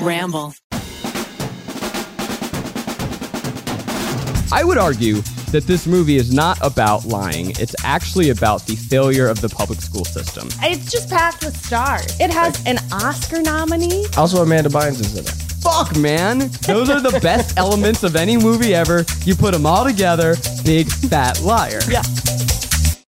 Ramble. I would argue that this movie is not about lying. It's actually about the failure of the public school system. It's just packed with stars. It has an Oscar nominee. Also, Amanda Bynes is in it. Fuck, man. Those are the best elements of any movie ever. You put them all together, big fat liar. Yeah.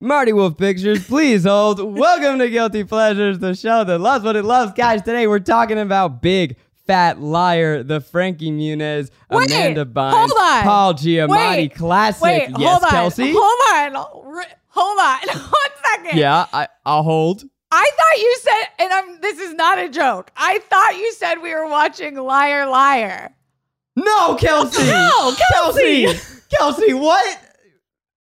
Marty Wolf Pictures, please hold. Welcome to Guilty Pleasures, the show that loves what it loves. Guys, today we're talking about Big Fat Liar, the Frankie Muniz, Wait, Amanda Bynes, on. Paul Giamatti Wait, classic. Wait, yes, hold on. Kelsey? Hold on. Hold on. One second. Yeah, I, I'll hold. I thought you said, and I'm. This is not a joke. I thought you said we were watching Liar Liar. No, Kelsey. No, Kelsey. Kelsey, what?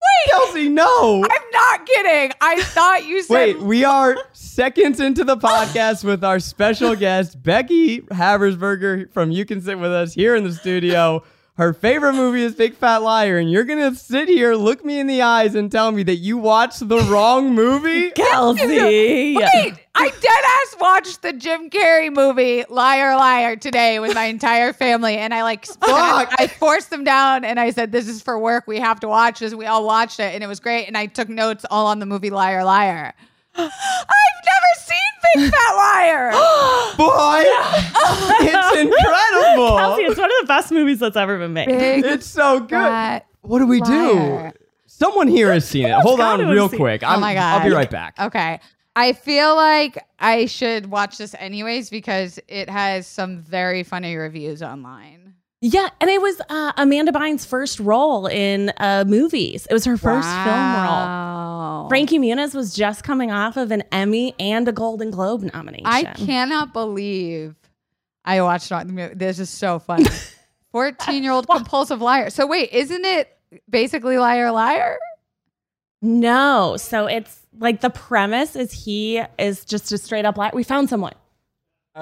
Wait, Kelsey, no. I'm not kidding. I thought you said. Wait, we are seconds into the podcast with our special guest, Becky Haversberger from You Can Sit With Us here in the studio. Her favorite movie is Big Fat Liar, and you're gonna sit here, look me in the eyes, and tell me that you watched the wrong movie? Kelsey. Wait, I dead ass watched the Jim Carrey movie Liar Liar today with my entire family, and I like Fuck. I forced them down, and I said, "This is for work. We have to watch this." We all watched it, and it was great. And I took notes all on the movie Liar Liar. I've never seen Big Fat Liar. Boy, it's incredible. Kelsey, it's one of the best movies that's ever been made. Big It's so good. Fat What do we Liar. do? Someone here has seen it. Hold gotta on, have real seen- quick. Oh I'm, my I'll be right back. Okay. I feel like I should watch this anyways because it has some very funny reviews online. Yeah, and it was uh, Amanda Bynes' first role in uh, movies. It was her first film role. Frankie Muniz was just coming off of an Emmy and a Golden Globe nomination. I cannot believe I watched on the movie. This is so funny. 14 year old compulsive liar. So, wait, isn't it basically liar, liar? No, so it's like the premise is he is just a straight up liar. We found someone.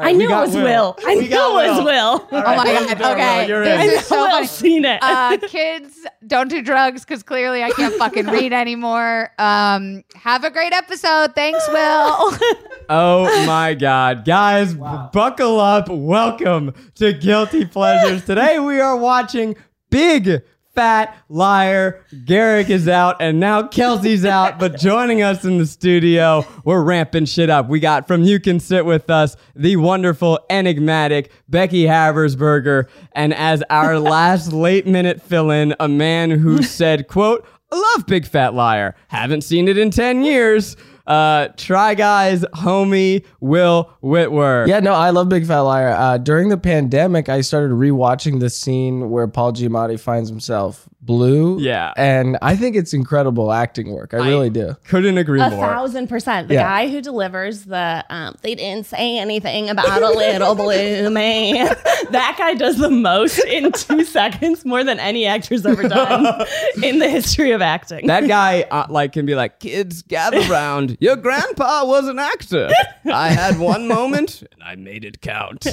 I knew it was Will. I We knew it was Will. Oh my God. Okay. you're This in. is so Will's funny. seen it. Uh, kids, don't do drugs because clearly I can't fucking read anymore. Um, have a great episode. Thanks, Will. Oh my God. Guys, b- buckle up. Welcome to Guilty Pleasures. Today we are watching Big Fat Liar. Garrick is out and now Kelsey's out, but joining us in the studio, we're ramping shit up. We got from You Can Sit With Us, the wonderful, enigmatic Becky Haversberger, and as our last late minute fill in, a man who said, quote, I love Big Fat Liar. Haven't seen it in 10 years. Uh, try guys, homie, Will Whitworth. Yeah, no, I love Big Fat Liar. Uh, during the pandemic, I started rewatching the scene where Paul Giamatti finds himself blue. Yeah. And I think it's incredible acting work. I really do. Couldn't agree A more. thousand percent. The Yeah. guy who delivers the um, they didn't say anything about a little blue man. That guy does the most in two seconds, more than any actor's ever done in the history of acting. That guy, uh, like, can be like, "Kids, gather round. Your grandpa was an actor. I had one moment, and I made it count."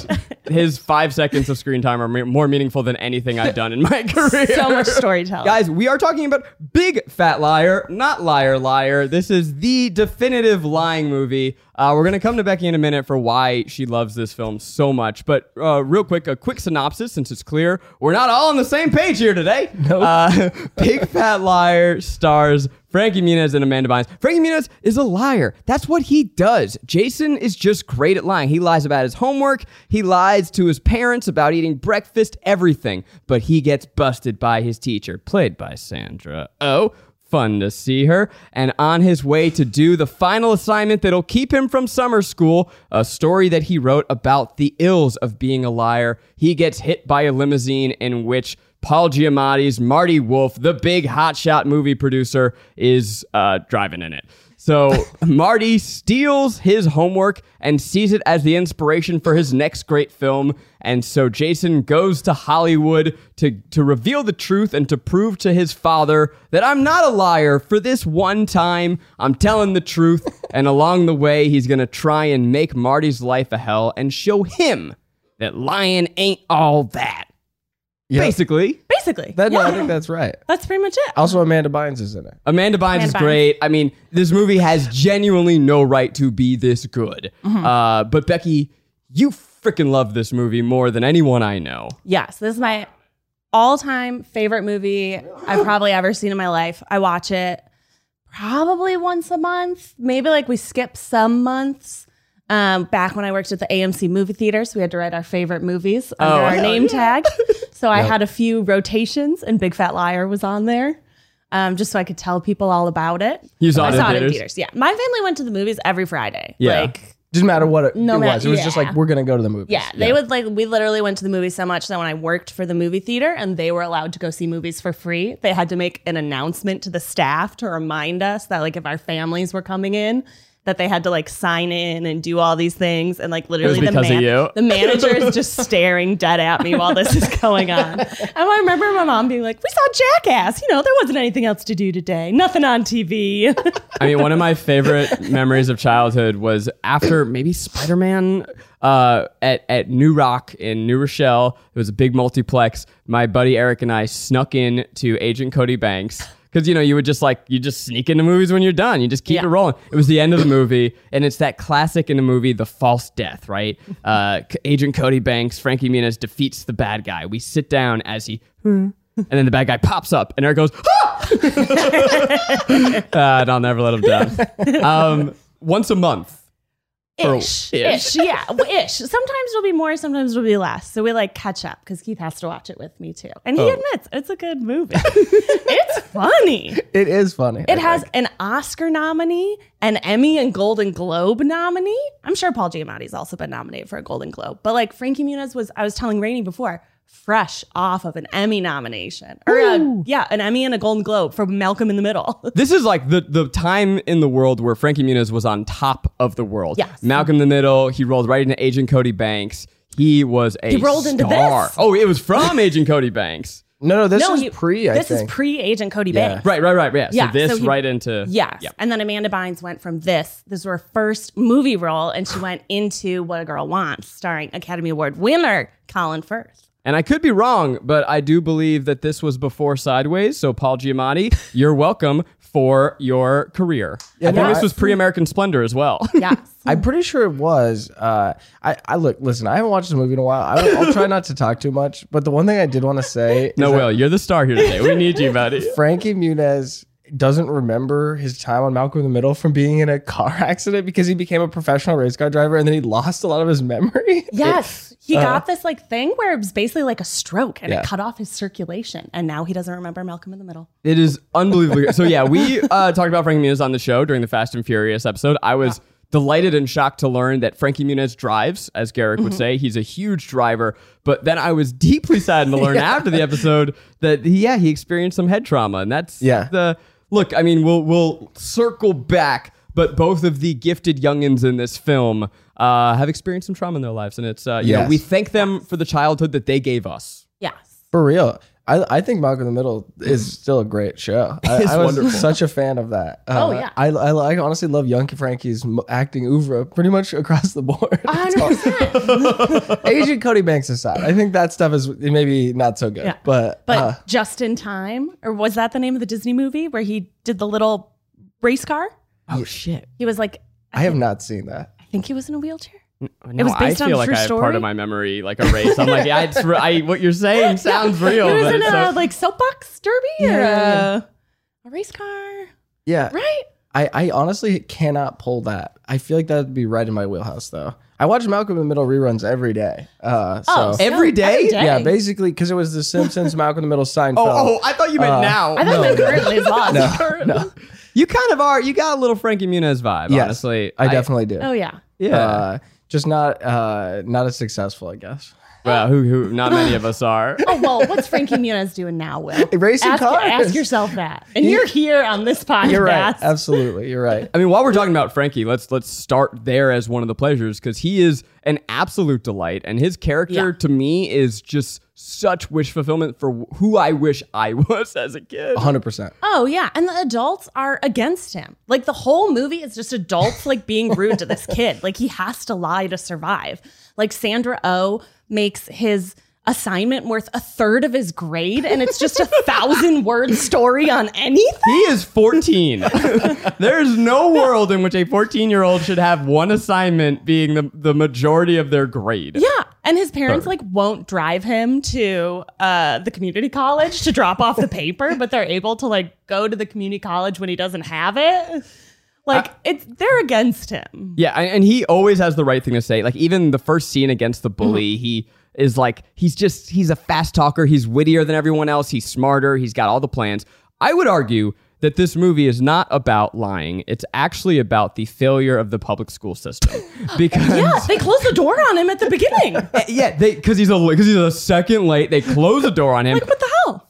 His five seconds of screen time are me- more meaningful than anything I've done in my career. so much storytelling. Guys, we are talking about Big Fat Liar, not Liar Liar. This is the definitive lying movie. Uh, we're going to come to Becky in a minute for why she loves this film so much. But uh, real quick, a quick synopsis since it's clear we're not all on the same page here today. Uh, Big Fat Liar stars Frankie Muniz and Amanda Bynes. Frankie Muniz is a liar. That's what he does. Jason is just great at lying. He lies about his homework, he lies to his parents about eating breakfast, everything. But he gets busted by his teacher, played by Sandra Oh. Fun to see her. And on his way to do the final assignment that'll keep him from summer school, a story that he wrote about the ills of being a liar, he gets hit by a limousine in which Paul Giamatti's Marty Wolf, the big hotshot movie producer, is uh, driving in it. So Marty steals his homework and sees it as the inspiration for his next great film. And so Jason goes to Hollywood to, to reveal the truth and to prove to his father that I'm not a liar. For this one time, I'm telling the truth. and along the way, he's going to try and make Marty's life a hell and show him that lying ain't all that. Yeah. Basically, Basically. That, no, I think that's right. That's pretty much it. Also, Amanda Bynes is in it. Amanda Bynes Amanda is Bynes. great. I mean, this movie has genuinely no right to be this good. Mm-hmm. Uh, but Becky, you freaking love this movie more than anyone I know. Yes, this is my all-time favorite movie I've probably ever seen in my life. I watch it probably once a month. Maybe like we skip some months. Um, back when I worked at the AMC movie theaters, we had to write our favorite movies under Oh, our name yeah. tag. So I had a few rotations, and Big Fat Liar was on there, um, just so I could tell people all about it. You saw I it in it in theaters? Yeah, my family went to the movies every Friday. Yeah. like Didn't matter what it, No it ma- was. It was just like we're gonna go to the movies. Yeah, they would like we literally went to the movies so much that when I worked for the movie theater and they were allowed to go see movies for free, they had to make an announcement to the staff to remind us that like if our families were coming in, that they had to like sign in and do all these things and like literally the you? the manager is just staring dead at me while this is going on. And I remember my mom being like, "We saw Jackass. You know, there wasn't anything else to do today. Nothing on TV." I mean, one of my favorite memories of childhood was after maybe Spider Man uh, at at New Rock in New Rochelle. It was a big multiplex. My buddy Eric and I snuck in to Agent Cody Banks. Because you know you would just like you just sneak into movies when you're done. You just keep Yeah. it rolling. It was the end of the movie, and it's that classic in the movie, the false death, right? Uh, Agent Cody Banks, Frankie Muniz defeats the bad guy. We sit down as he, and then the bad guy pops up, and Eric goes, "Ah!" uh, and I'll never let him down. Um, once a month. Or Ish, ish. yeah, ish. Sometimes it'll be more, sometimes it'll be less. So we like catch up because Keith has to watch it with me too, and he Oh. admits it's a good movie. it's funny. It is funny. It has an Oscar nominee, an Emmy and Golden Globe nominee. I'm sure Paul Giamatti's also been nominated for a Golden Globe, but like Frankie Muniz was, I was telling Rainey before, fresh off of an Emmy nomination or a, yeah, an Emmy and a Golden Globe for Malcolm in the Middle. This is like the the time in the world where Frankie Muniz was on top of the world. Yes. Malcolm in the Middle. He rolled right into Agent Cody Banks. He was a He rolled into star. this. Oh, it was from Agent Cody Banks. no, no. This no, was he- pre. I this think. is pre Agent Cody Yeah. Banks. Right, right, right. Yeah. Yeah, So this so he- right into Yes. Yeah. And then Amanda Bynes went from this, this was her first movie role, and she went into What a Girl Wants, starring Academy Award winner Colin Firth. And I could be wrong, but I do believe that this was before Sideways. So Paul Giamatti, you're welcome for your career. I think no, this I- was pre-American Splendor as well. Yes. I'm pretty sure it was. Uh, I, I look, listen. I haven't watched the movie in a while. I, I'll try not to talk too much. But the one thing I did want to say, no, is that Will, you're the star here today. We need you, buddy. Frankie Muniz doesn't remember his time on Malcolm in the Middle from being in a car accident because he became a professional race car driver and then he lost a lot of his memory. Yes. He got this like thing where it was basically like a stroke and Yeah. it cut off his circulation. And now he doesn't remember Malcolm in the Middle. It is unbelievable. so yeah, we uh, talked about Frankie Muniz on the show during the Fast and Furious episode. I was delighted and shocked to learn that Frankie Muniz drives, as Garrick would say. He's a huge driver. But then I was deeply saddened to learn after the episode that yeah, he experienced some head trauma, and that's Yeah. the look. I mean, we'll we'll circle back. But both of the gifted youngins in this film uh, have experienced some trauma in their lives, and it's uh, you know we thank them for the childhood that they gave us. Yes. For real. I, I think Malcolm in the Middle is still a great show. I, It's I was wonderful. such a fan of that. Uh, Oh, yeah. I, I, I honestly love Young Frankie's m- acting oeuvre pretty much across the board. 100%. Agent Cody Banks aside, I think that stuff is maybe not so good. Yeah. But, But uh, Just in Time, or was that the name of the Disney movie where he did the little race car? Oh shit! He was like, I have not seen that. I think he was in a wheelchair. No, was based I on feel a like true I have part of my memory like erased. I'm like, yeah, it's re- I, what you're saying sounds real. He was but in it's a so- like soapbox derby or a, a race car, Yeah. right? I, I honestly cannot pull that. I feel like that would be right in my wheelhouse, though. I watch Malcolm in the Middle reruns every day. Uh, so, Oh, Every so day? yeah, basically, because it was The Simpsons, Malcolm in the Middle, Seinfeld. oh, oh, I thought you meant Uh, now. I thought it currently as well. no, no. you kind of are. You got a little Frankie Muniz vibe. Yes, honestly, I definitely do. Oh yeah. yeah. Uh, just not uh, not as successful, I guess. well, who who not many of us are. Oh well, what's Frankie Muniz doing now, Will? Racing ask, cars. ask yourself that. And you're here on this podcast. You're right. Absolutely, you're right. I mean, while we're talking about Frankie, let's let's start there as one of the pleasures because he is an absolute delight, and his character Yeah. to me is just such wish fulfillment for who I wish I was as a kid. 100. percent Oh yeah, and the adults are against him. Like the whole movie is just adults like being rude to this kid. Like he has to lie to survive. Like Sandra O oh makes his assignment worth a third of his grade and it's just a thousand word story on anything? He is 14. There's no world in which a 14 year old should have one assignment being the, the majority of their grade. Yeah. And his parents like won't drive him to uh, the community college to drop off the paper, but they're able to like go to the community college when he doesn't have it. Like it's they're against him. Yeah, and and he always has the right thing to say. Like even the first scene against the bully, he is like he's just he's a fast talker. He's wittier than everyone else. He's smarter. He's got all the plans. I would argue that this movie is not about lying. It's actually about the failure of the public school system because Yeah, they closed the door on him at the beginning. yeah, they because he's a because he's a second late. They close the door on him. Like what the hell?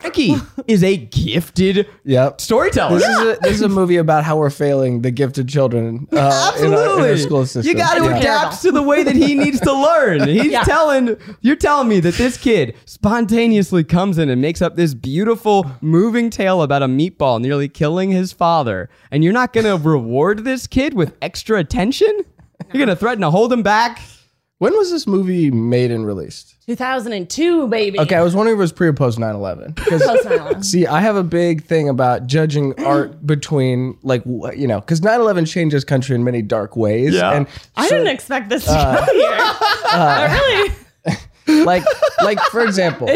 Becky is a gifted Yep. storyteller. This is a, this is a movie about how we're failing the gifted children uh, in, our, in Absolutely. our school system. You got to Yeah. adapt to the way that he needs to learn. He's Yeah. telling you're telling me that this kid spontaneously comes in and makes up this beautiful moving tale about a meatball nearly killing his father. And you're not going to reward this kid with extra attention? You're going to threaten to hold him back? When was this movie made and released? 2002, baby. Okay, I was wondering if it was pre or post 9 11. Post 9/11. See, I have a big thing about judging art between, like, you know, because 9 11 changed this country in many dark ways. Yeah. And I so- didn't expect this to uh, go here. Uh, I really like, like, for example,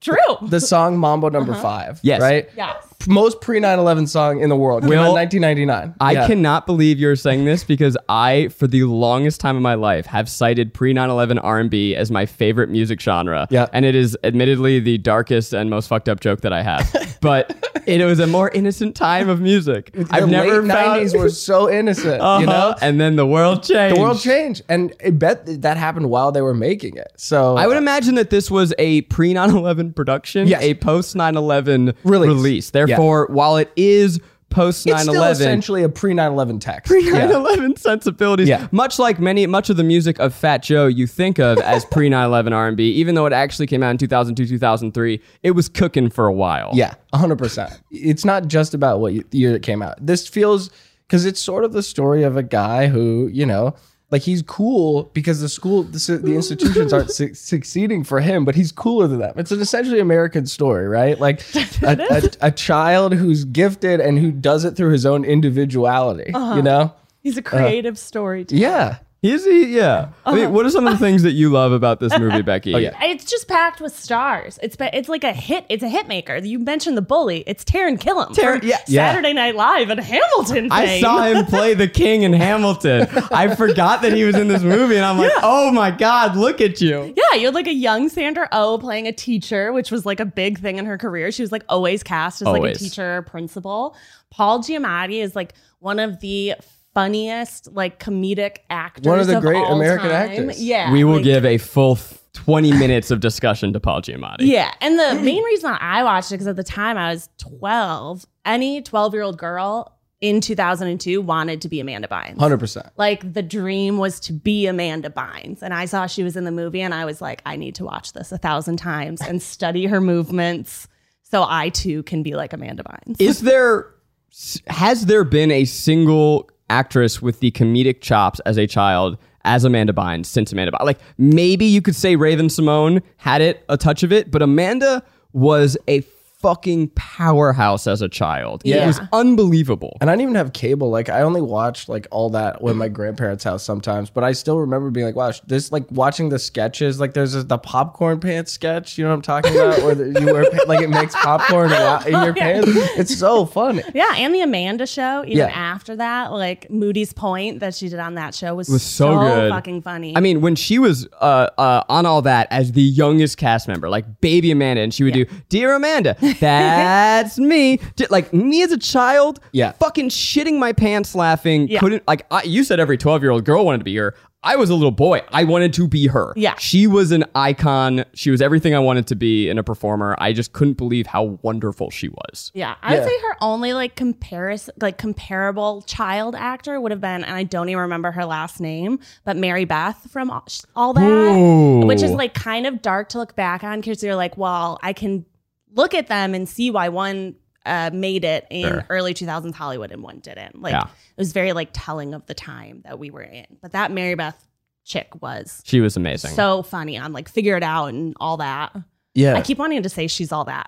true. the song Mambo number uh-huh. five. Yes. Right? yes. Most pre 9 11 song in the world. In Will, 1999. I Yeah. cannot believe you're saying this because I, for the longest time in my life, have cited pre 9/11 R&B as my favorite music genre. Yeah. and it is admittedly the darkest and most fucked up joke that I have. but it was a more innocent time of music. The I've never late found. 90s were so innocent, Uh-huh. you know? and then the world changed. The world changed. And I bet that happened while they were making it. So I would imagine that this was a pre 9 11 production, Yes. a post 9 11 Release. release. Therefore, while it is post it's 9 still 11, essentially a pre 9 11 text. pre Yeah. 9/11 sensibilities. Yeah. Much like many much of the music of Fat Joe you think of as pre 9/11 R&B, even though it actually came out in 2002 2003, it was cooking for a while. Yeah, 100%. It's not just about what year it came out. This feels because it's sort of the story of a guy who, you know, like he's cool because the school, the, the institutions aren't su- succeeding for him, but he's cooler than them. It's an essentially American story, right? Like a, a, a child who's gifted and who does it through his own individuality, you uh-huh. know? He's a uh, creative storyteller. Yeah. Is he? Yeah. Uh-huh. I mean, what are some of the things that you love about this movie, Becky? Oh, yeah. Uh, it's just packed with stars. It's ba- it's like a hit. It's a hit maker. You mentioned the bully. It's Taran Killam. Taran- from yeah. Yeah. Saturday Night Live and Hamilton. I saw him play the king in Hamilton. I forgot that he was in this movie, and I'm like, oh my God, look at you. Yeah, you had like a young Sandra Oh playing a teacher, which was like a big thing in her career. She was like always cast as like a teacher or principal. Paul Giamatti is like one of the funniest like comedic actors. One of the great all American time. actors. Yeah, We will like- give a full f- 20 minutes of discussion to Paul Giamatti. Yeah, and the main reason I watched it because at the time I was twelve. Any twelve-year-old girl in two thousand and two wanted to be Amanda Bynes. 100%. like the dream was to be Amanda Bynes. And I saw she was in the movie and I was like, I need to watch this a thousand times and study her movements so I too can be like Amanda Bynes. Is there has there been a single actress with the comedic chops as a child as Amanda Bynes since Amanda Bynes? Like maybe you could say Raven-Symoné had it a touch of it, but Amanda was a fucking powerhouse as a child. Yeah. It was unbelievable. And I didn't even have cable. Like I only watched like all that with my grandparents' house sometimes. But I still remember being like, "Wow, this like watching the sketches. Like there's the popcorn pants sketch. You know what I'm talking about? Where the, you wear pa- like it makes popcorn in your pants. It's so funny. Yeah, and the Amanda show, even Yeah. after that, like Moody's Point that she did on that show was, was so, good. fucking funny. I mean, when she was uh, uh, on all that as the youngest cast member, like baby Amanda, and she would do, "Dear Amanda, that's me." Like me as a child, Yeah. fucking shitting my pants laughing. Yeah. Couldn't like I, you said every twelve year old girl wanted to be her. I was a little boy. I wanted to be her. Yeah. She was an icon. She was everything I wanted to be in a performer. I just couldn't believe how wonderful she was. Yeah, I would Yeah. say her only like comparison, like comparable child actor would have been, and I don't even remember her last name, but Mary Beth from All- All That, Ooh. which is like kind of dark to look back on because you're like, well, I can look at them and see why one uh, made it in Sure. early 2000s Hollywood and one didn't. Like Yeah. it was very like telling of the time that we were in. But that Mary Beth chick was She was amazing. so funny on like Figure It Out and all that. Yeah. I keep wanting to say she's all that.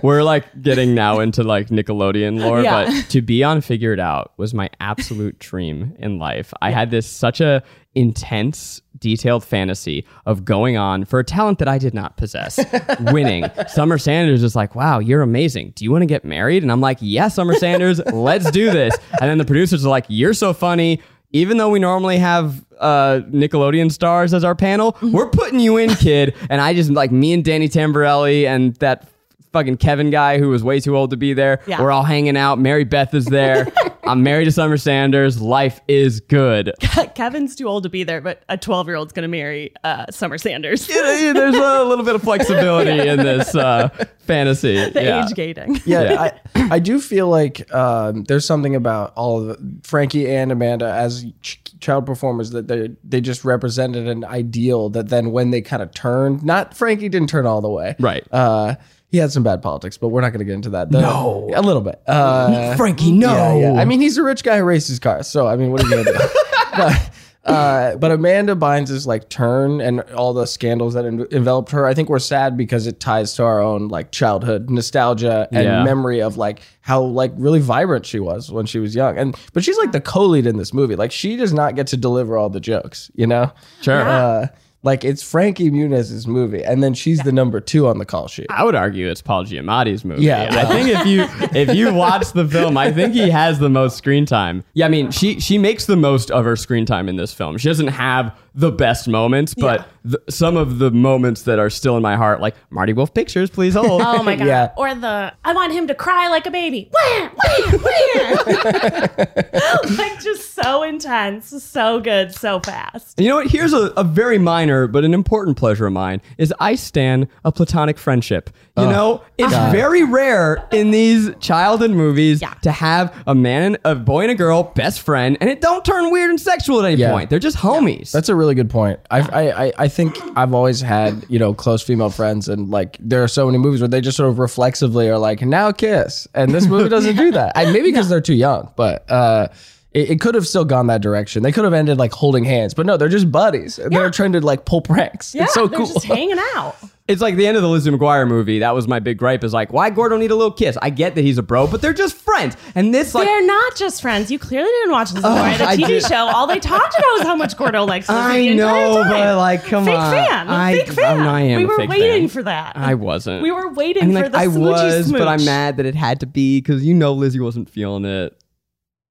We're like getting now into like Nickelodeon lore, Yeah. but to be on Figure It Out was my absolute dream in life. I had this such a intense, detailed fantasy of going on for a talent that I did not possess, winning. Summer Sanders is like, wow, you're amazing. Do you want to get married? And I'm like, yes, Summer Sanders, let's do this. And then the producers are like, you're so funny. Even though we normally have uh, Nickelodeon stars as our panel, we're putting you in, kid. And I just like me and Danny Tamberelli and that fucking Kevin guy who was way too old to be there. Yeah. We're all hanging out. Mary Beth is there. I'm married to Summer Sanders. Life is good. Kevin's too old to be there, but a 12 year old's going to marry uh, Summer Sanders. There's a little bit of flexibility in this uh, fantasy. the yeah. age gating. Yeah, I, I do feel like um, there's something about all of the, Frankie and Amanda as ch- child performers that they they just represented an ideal that then when they kind of turned, not Frankie didn't turn all the way, Right. Uh, he had some bad politics, but we're not going to get into that. The- No. a little bit. Uh, Frankie, no. yeah, yeah. I mean, he's a rich guy who races cars, so I mean, what are you gonna do? but, uh, but Amanda Bynes' like turn and all the scandals that en- enveloped her, I think were sad because it ties to our own like childhood nostalgia and Yeah. memory of like how like really vibrant she was when she was young. And but she's like the co-lead in this movie. Like she does not get to deliver all the jokes, you know? Sure. Uh, like it's Frankie Muniz's movie, and then she's the number two on the call sheet. I would argue it's Paul Giamatti's movie. Yeah, I think if you if you watch the film, I think he has the most screen time. Yeah, I mean, she she makes the most of her screen time in this film. She doesn't have the best moments, but th- some of the moments that are still in my heart, like Marty Wolf Pictures, please hold. Oh my god! Yeah. Or the I want him to cry like a baby. Wah, wah, wah. like just so intense, so good, so fast. And you know what? Here's a, a very minor but an important pleasure of mine is I stand a platonic friendship. You know, it's very rare in these childhood movies Yeah. to have a man and a boy and a girl best friend, and it don't turn weird and sexual at any Yeah. point. They're just homies. That's a really good point. I, I I I think I've always had you know close female friends, and like there are so many movies where they just sort of reflexively are like now kiss, and this movie doesn't do that. I, maybe because they're too young, but uh, it, it could have still gone that direction. They could have ended like holding hands, but no, they're just buddies, and they're trying to like pull pranks. Yeah, it's so they're cool. just hanging out. It's like the end of the Lizzie McGuire movie. That was my big gripe. Is like, why Gordo need a little kiss? I get that he's a bro, but they're just friends. And this, like, They're not just friends. You clearly didn't watch this before. the I TV did- show, all they talked about was how much Gordo likes Lizzie I the know, time. but, like, come fake on. fan. I- fake fan. I'm- I am we a were waiting fan. for that. I wasn't. We were waiting I mean, for like, the I smoochy was, but I'm mad that it had to be because you know Lizzie wasn't feeling it.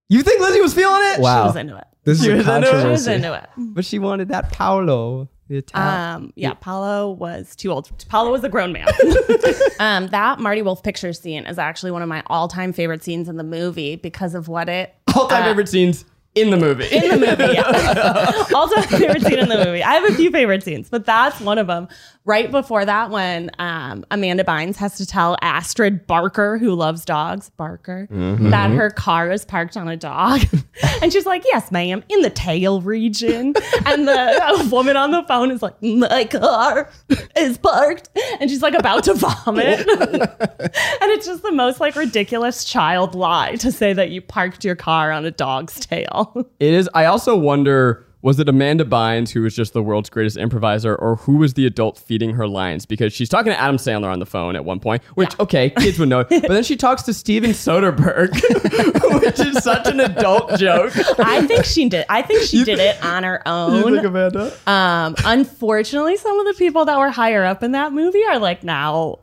You think Lizzie was feeling it? She Wow. was into it. this is She a was into it? She was controversy. into it. But she wanted that Paolo. The Italian. Um, yeah, Paolo was too old. Paolo was a grown man. um, that Marty Wolf picture scene is actually one of my all-time favorite scenes in the movie because of what it All time uh, favorite scenes in the movie. in the movie. Yeah. also, favorite scene in the movie. I have a few favorite scenes, but that's one of them. Right before that, when um, Amanda Bynes has to tell Astrid Barker, who loves dogs, Barker, that her car is parked on a dog, and she's like, "Yes, ma'am, in the tail region." And the woman on the phone is like, "My car is parked," and she's like about to vomit. and it's just the most like ridiculous child lie to say that you parked your car on a dog's tail. It is. I also wonder was it Amanda Bynes who was just the world's greatest improviser, or who was the adult feeding her lines? Because she's talking to Adam Sandler on the phone at one point, which okay, kids would know. But then she talks to Steven Soderbergh, which is such an adult joke. I think she did. I think she did it on her own. You think Amanda? Um, unfortunately, some of the people that were higher up in that movie are like now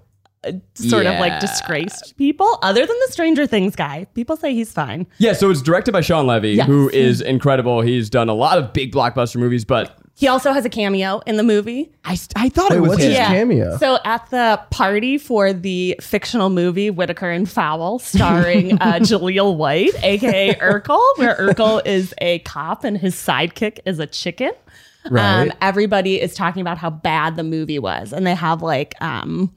sort of like disgraced people. Other than the Stranger Things guy, people say he's fine. Yeah, so it's directed by Shawn Levy, Yes. who is incredible. He's done a lot of big blockbuster movies, but He also has a cameo in the movie. I, I thought Wait, it was what's him. his cameo? So at the party for the fictional movie Whitaker and Fowl, starring uh, Jaleel White, aka Urkel, where Urkel is a cop and his sidekick is a chicken. Right. Um, everybody is talking about how bad the movie was, and they have like um,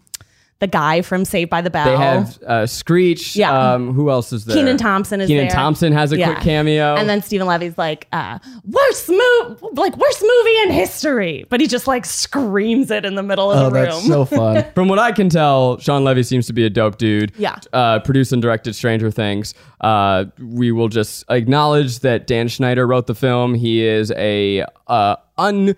the guy from Saved by the Bell. They have uh, Screech. Yeah. Um, who else is there? Kenan Thompson is Kenan there. Thompson has a Yeah. quick cameo. And then Stephen Levy's like, uh, worst move, like worst movie in history. But he just like screams it in the middle of Oh, the room. that's so fun. From what I can tell, Shawn Levy seems to be a dope dude. Yeah. Uh, produced and directed Stranger Things. Uh, we will just acknowledge that Dan Schneider wrote the film. He is a uh, un,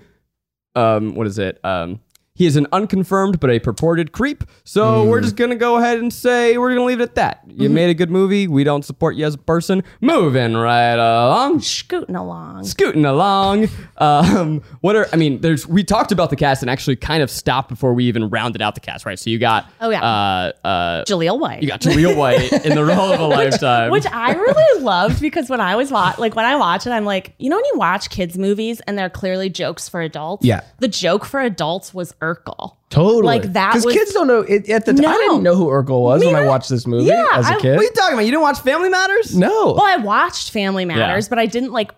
um, what is it? Um, he is an unconfirmed but a purported creep. So we're just gonna go ahead and say we're gonna leave it at that. You made a good movie. We don't support you as a person. Moving right along. Scooting along. scooting along. Um, what are I mean? There's we talked about the cast and actually kind of stopped before we even rounded out the cast, right? So you got Oh, yeah. uh, uh, Jaleel White. you got Jaleel White in the role of a lifetime. Which I really loved because when I was wa- like when I watch it, I'm like, you know, when you watch kids movies and they're clearly jokes for adults. Yeah. The joke for adults was Urkel. Totally. Like, that Because was- kids don't know. It, at the time, I No. didn't know who Urkel was Me when I neither. watched this movie Yeah, as a I- kid. what are you talking about? You didn't watch Family Matters? no. Well, I watched Family Matters, Yeah. but I didn't like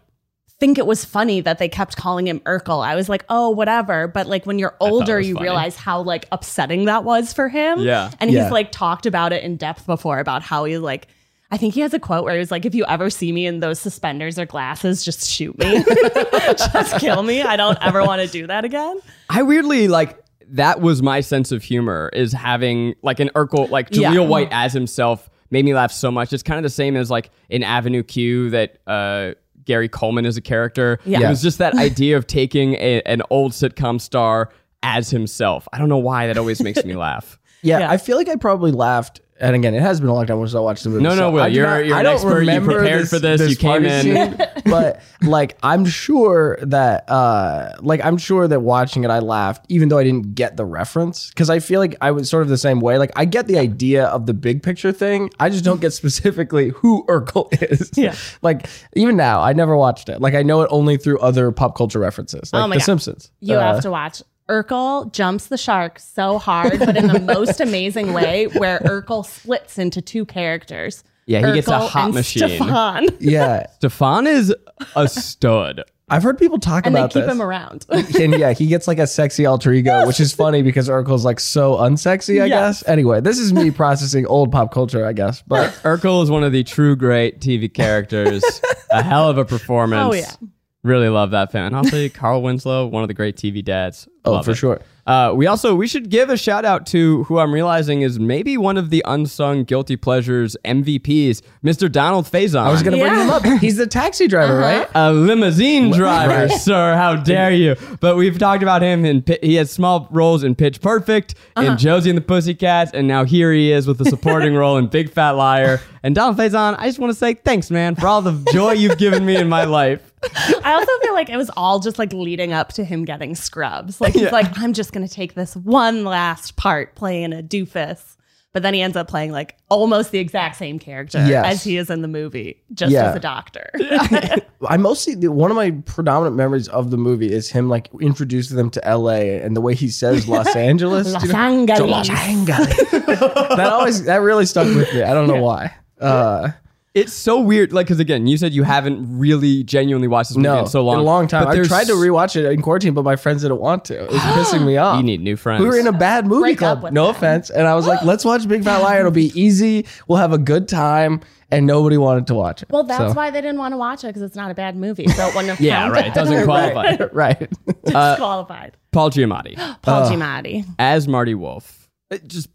think it was funny that they kept calling him Urkel. I was like, oh, whatever. But like when you're older, was you funny. realize how like upsetting that was for him. Yeah. And Yeah. he's like talked about it in depth before about how he like I think he has a quote where he was like, if you ever see me in those suspenders or glasses, just shoot me. just kill me. I don't ever want to do that again. I weirdly like that was my sense of humor is having like an Urkel like Yeah. Jaleel White as himself made me laugh so much. It's kind of the same as like in Avenue Q that uh Gary Coleman is a character. Yeah. It was just that idea of taking a, an old sitcom star as himself. I don't know why that always makes me laugh. Yeah, Yeah. I feel like I probably laughed. And again, it has been a long time since I watched the movie. No, no, so Will, I you're- you're I an don't expert. You remember prepared for this. You came in. scene, but like, I'm sure that, uh, like, I'm sure that watching it, I laughed, even though I didn't get the reference, because I feel like I was sort of the same way. Like, I get the idea of the big picture thing. I just don't get specifically who Urkel is. Yeah. like, even now, I never watched it. Like, I know it only through other pop culture references, like Oh my The God. Simpsons. You Uh, have to watch. Urkel jumps the shark so hard, but in the most amazing way, where Urkel splits into two characters. Yeah, he gets a hot and machine. Stefan, Yeah, Stefan is a stud. I've heard people talk and they about keep this. him around. and yeah, he gets like a sexy alter ego, which is funny because Urkel's like so unsexy, I Yes. guess. Anyway, this is me processing old pop culture, I guess. But Urkel is one of the true great TV characters. a hell of a performance. Oh, yeah. Really love that fan. And also Carl Winslow, one of the great TV dads. oh, for it. sure. Uh, we also we should give a shout out to who I'm realizing is maybe one of the unsung guilty pleasures MVPs, Mr. Donald Faison. I was gonna bring Yeah. him up. He's the taxi driver, right? a limousine driver, Right. sir. How dare you? But we've talked about him in Pi- he has small roles in Pitch Perfect, in Josie and the Pussycats, and now here he is with a supporting role in Big Fat Liar. And Donald Faison, I just want to say thanks, man, for all the joy you've given me in my life. I also feel like it was all just like leading up to him getting scrubs. Like he's like, I'm just gonna take this one last part playing a doofus. But then he ends up playing like almost the exact same character Yes. as he is in the movie, just Yeah. as a doctor. I mostly one of my predominant memories of the movie is him like introducing them to LA and the way he says Los Angeles. Los you know? Angeles. Los Angeles. that always that really stuck with me. I don't know why. Uh, It's so weird, like because again, you said you haven't really genuinely watched this movie no, in so long, in a long time. But I there's- tried to rewatch it in quarantine, but my friends didn't want to. It was pissing me off. You need new friends. We were in a bad movie Break club. No them. offense. And I was like, let's watch Big Fat Liar. It'll be easy. We'll have a good time. And nobody wanted to watch it. Well, that's So- why they didn't want to watch it because it's not a bad movie. So it wouldn't have yeah, right. It doesn't qualify. right. It's disqualified. Paul Giamatti Paul Giamatti. as Marty Wolf. Uh, Just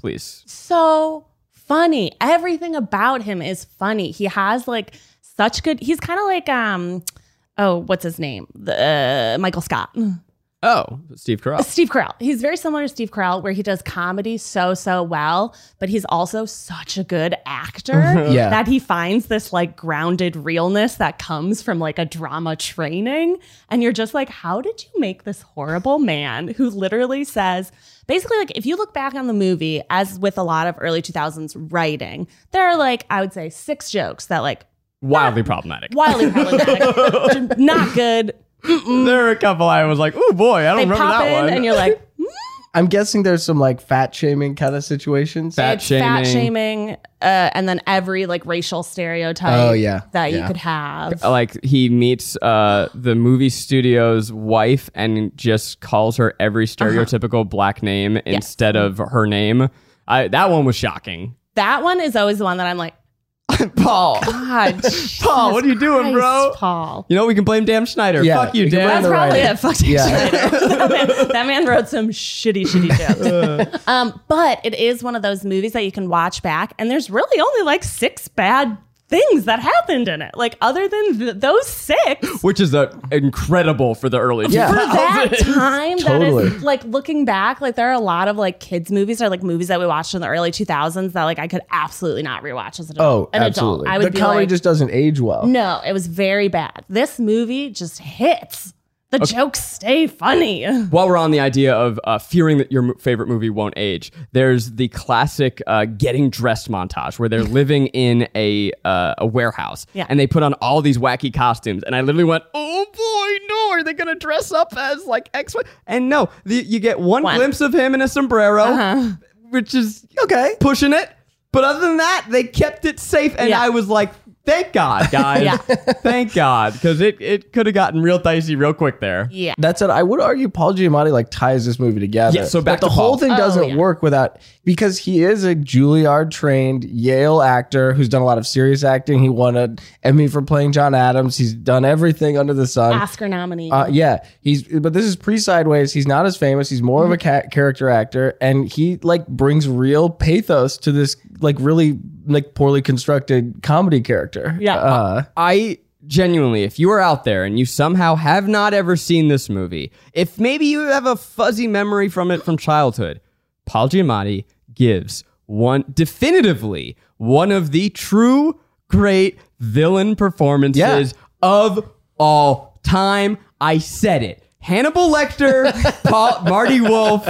please. so funny. Everything about him is funny. He has like such good. He's kind of like um, oh, what's his name? The uh, Michael Scott. Oh, Steve Carell. Steve Carell. He's very similar to Steve Carell, where he does comedy so so well, but he's also such a good actor Yeah. that he finds this like grounded realness that comes from like a drama training, and you're just like, how did you make this horrible man who literally says? Basically, like if you look back on the movie, as with a lot of early 2000s writing, there are like, I would say six jokes that like Wildly problematic. wildly problematic, not good, there are a couple I was like, oh boy, I don't They remember pop that in one. and you're like, I'm guessing there's some like fat shaming kind of situations. Fat it's fat shaming. shaming, uh, and then every like racial stereotype Oh, yeah. that you Yeah. could have. like he meets uh, the movie studio's wife and just calls her every Uh-huh. stereotypical black name instead of her name. I, that one was shocking. That one is always the one that I'm like, Paul, God, Paul, what are you doing, bro? Christ, Paul. You know we can blame Dan Schneider. Yeah, Fuck you, you can Dan. blame That's the probably writer. it. Fuck Dan Yeah. Schneider. that, man, that man wrote some shitty, shitty jokes. um, but it is one of those movies that you can watch back, and there's really only like six bad things that happened in it. Like other than th- those six, Which is uh, incredible for the early Yeah. for that time, Totally. that is like looking back, like there are a lot of like kids movies or like movies that we watched in the early 2000s that like I could absolutely not rewatch as an adult. Oh, adult. an absolutely. adult. I would the be comedy like, just doesn't age well. no, it was very bad. This movie just hits. The jokes stay funny. While we're on the idea of uh, fearing that your favorite movie won't age, there's the classic uh, getting dressed montage where they're living in a uh, a warehouse Yeah. and they put on all these wacky costumes. And I literally went, "Oh boy, no! Are they gonna dress up as like X?" Y-" And no, the, you get one, One. glimpse of him in a sombrero, Uh-huh. which is okay, pushing it. But other than that, they kept it safe, and Yeah. I was like, "Thank God, guys! Yeah. Thank God," because it it could have gotten real dicey real quick there. Yeah. That said, I would argue Paul Giamatti like ties this movie together. Yeah, so back But the to whole Paul. thing doesn't Oh, yeah. work without because he is a Juilliard trained Yale actor who's done a lot of serious acting. He won an Emmy for playing John Adams. He's done everything under the sun. Oscar nominee. Uh, yeah, he's but this is pre Sideways. He's not as famous. He's more of a ca- character actor, and he like brings real pathos to this like really like poorly constructed comedy character. Yeah. uh, I genuinely, if you are out there and you somehow have not ever seen this movie, if maybe you have a fuzzy memory from it from childhood, Paul Giamatti gives one definitively one of the true great villain performances Yeah. of all time. I said it. Hannibal Lecter, Paul, Marty Wolf,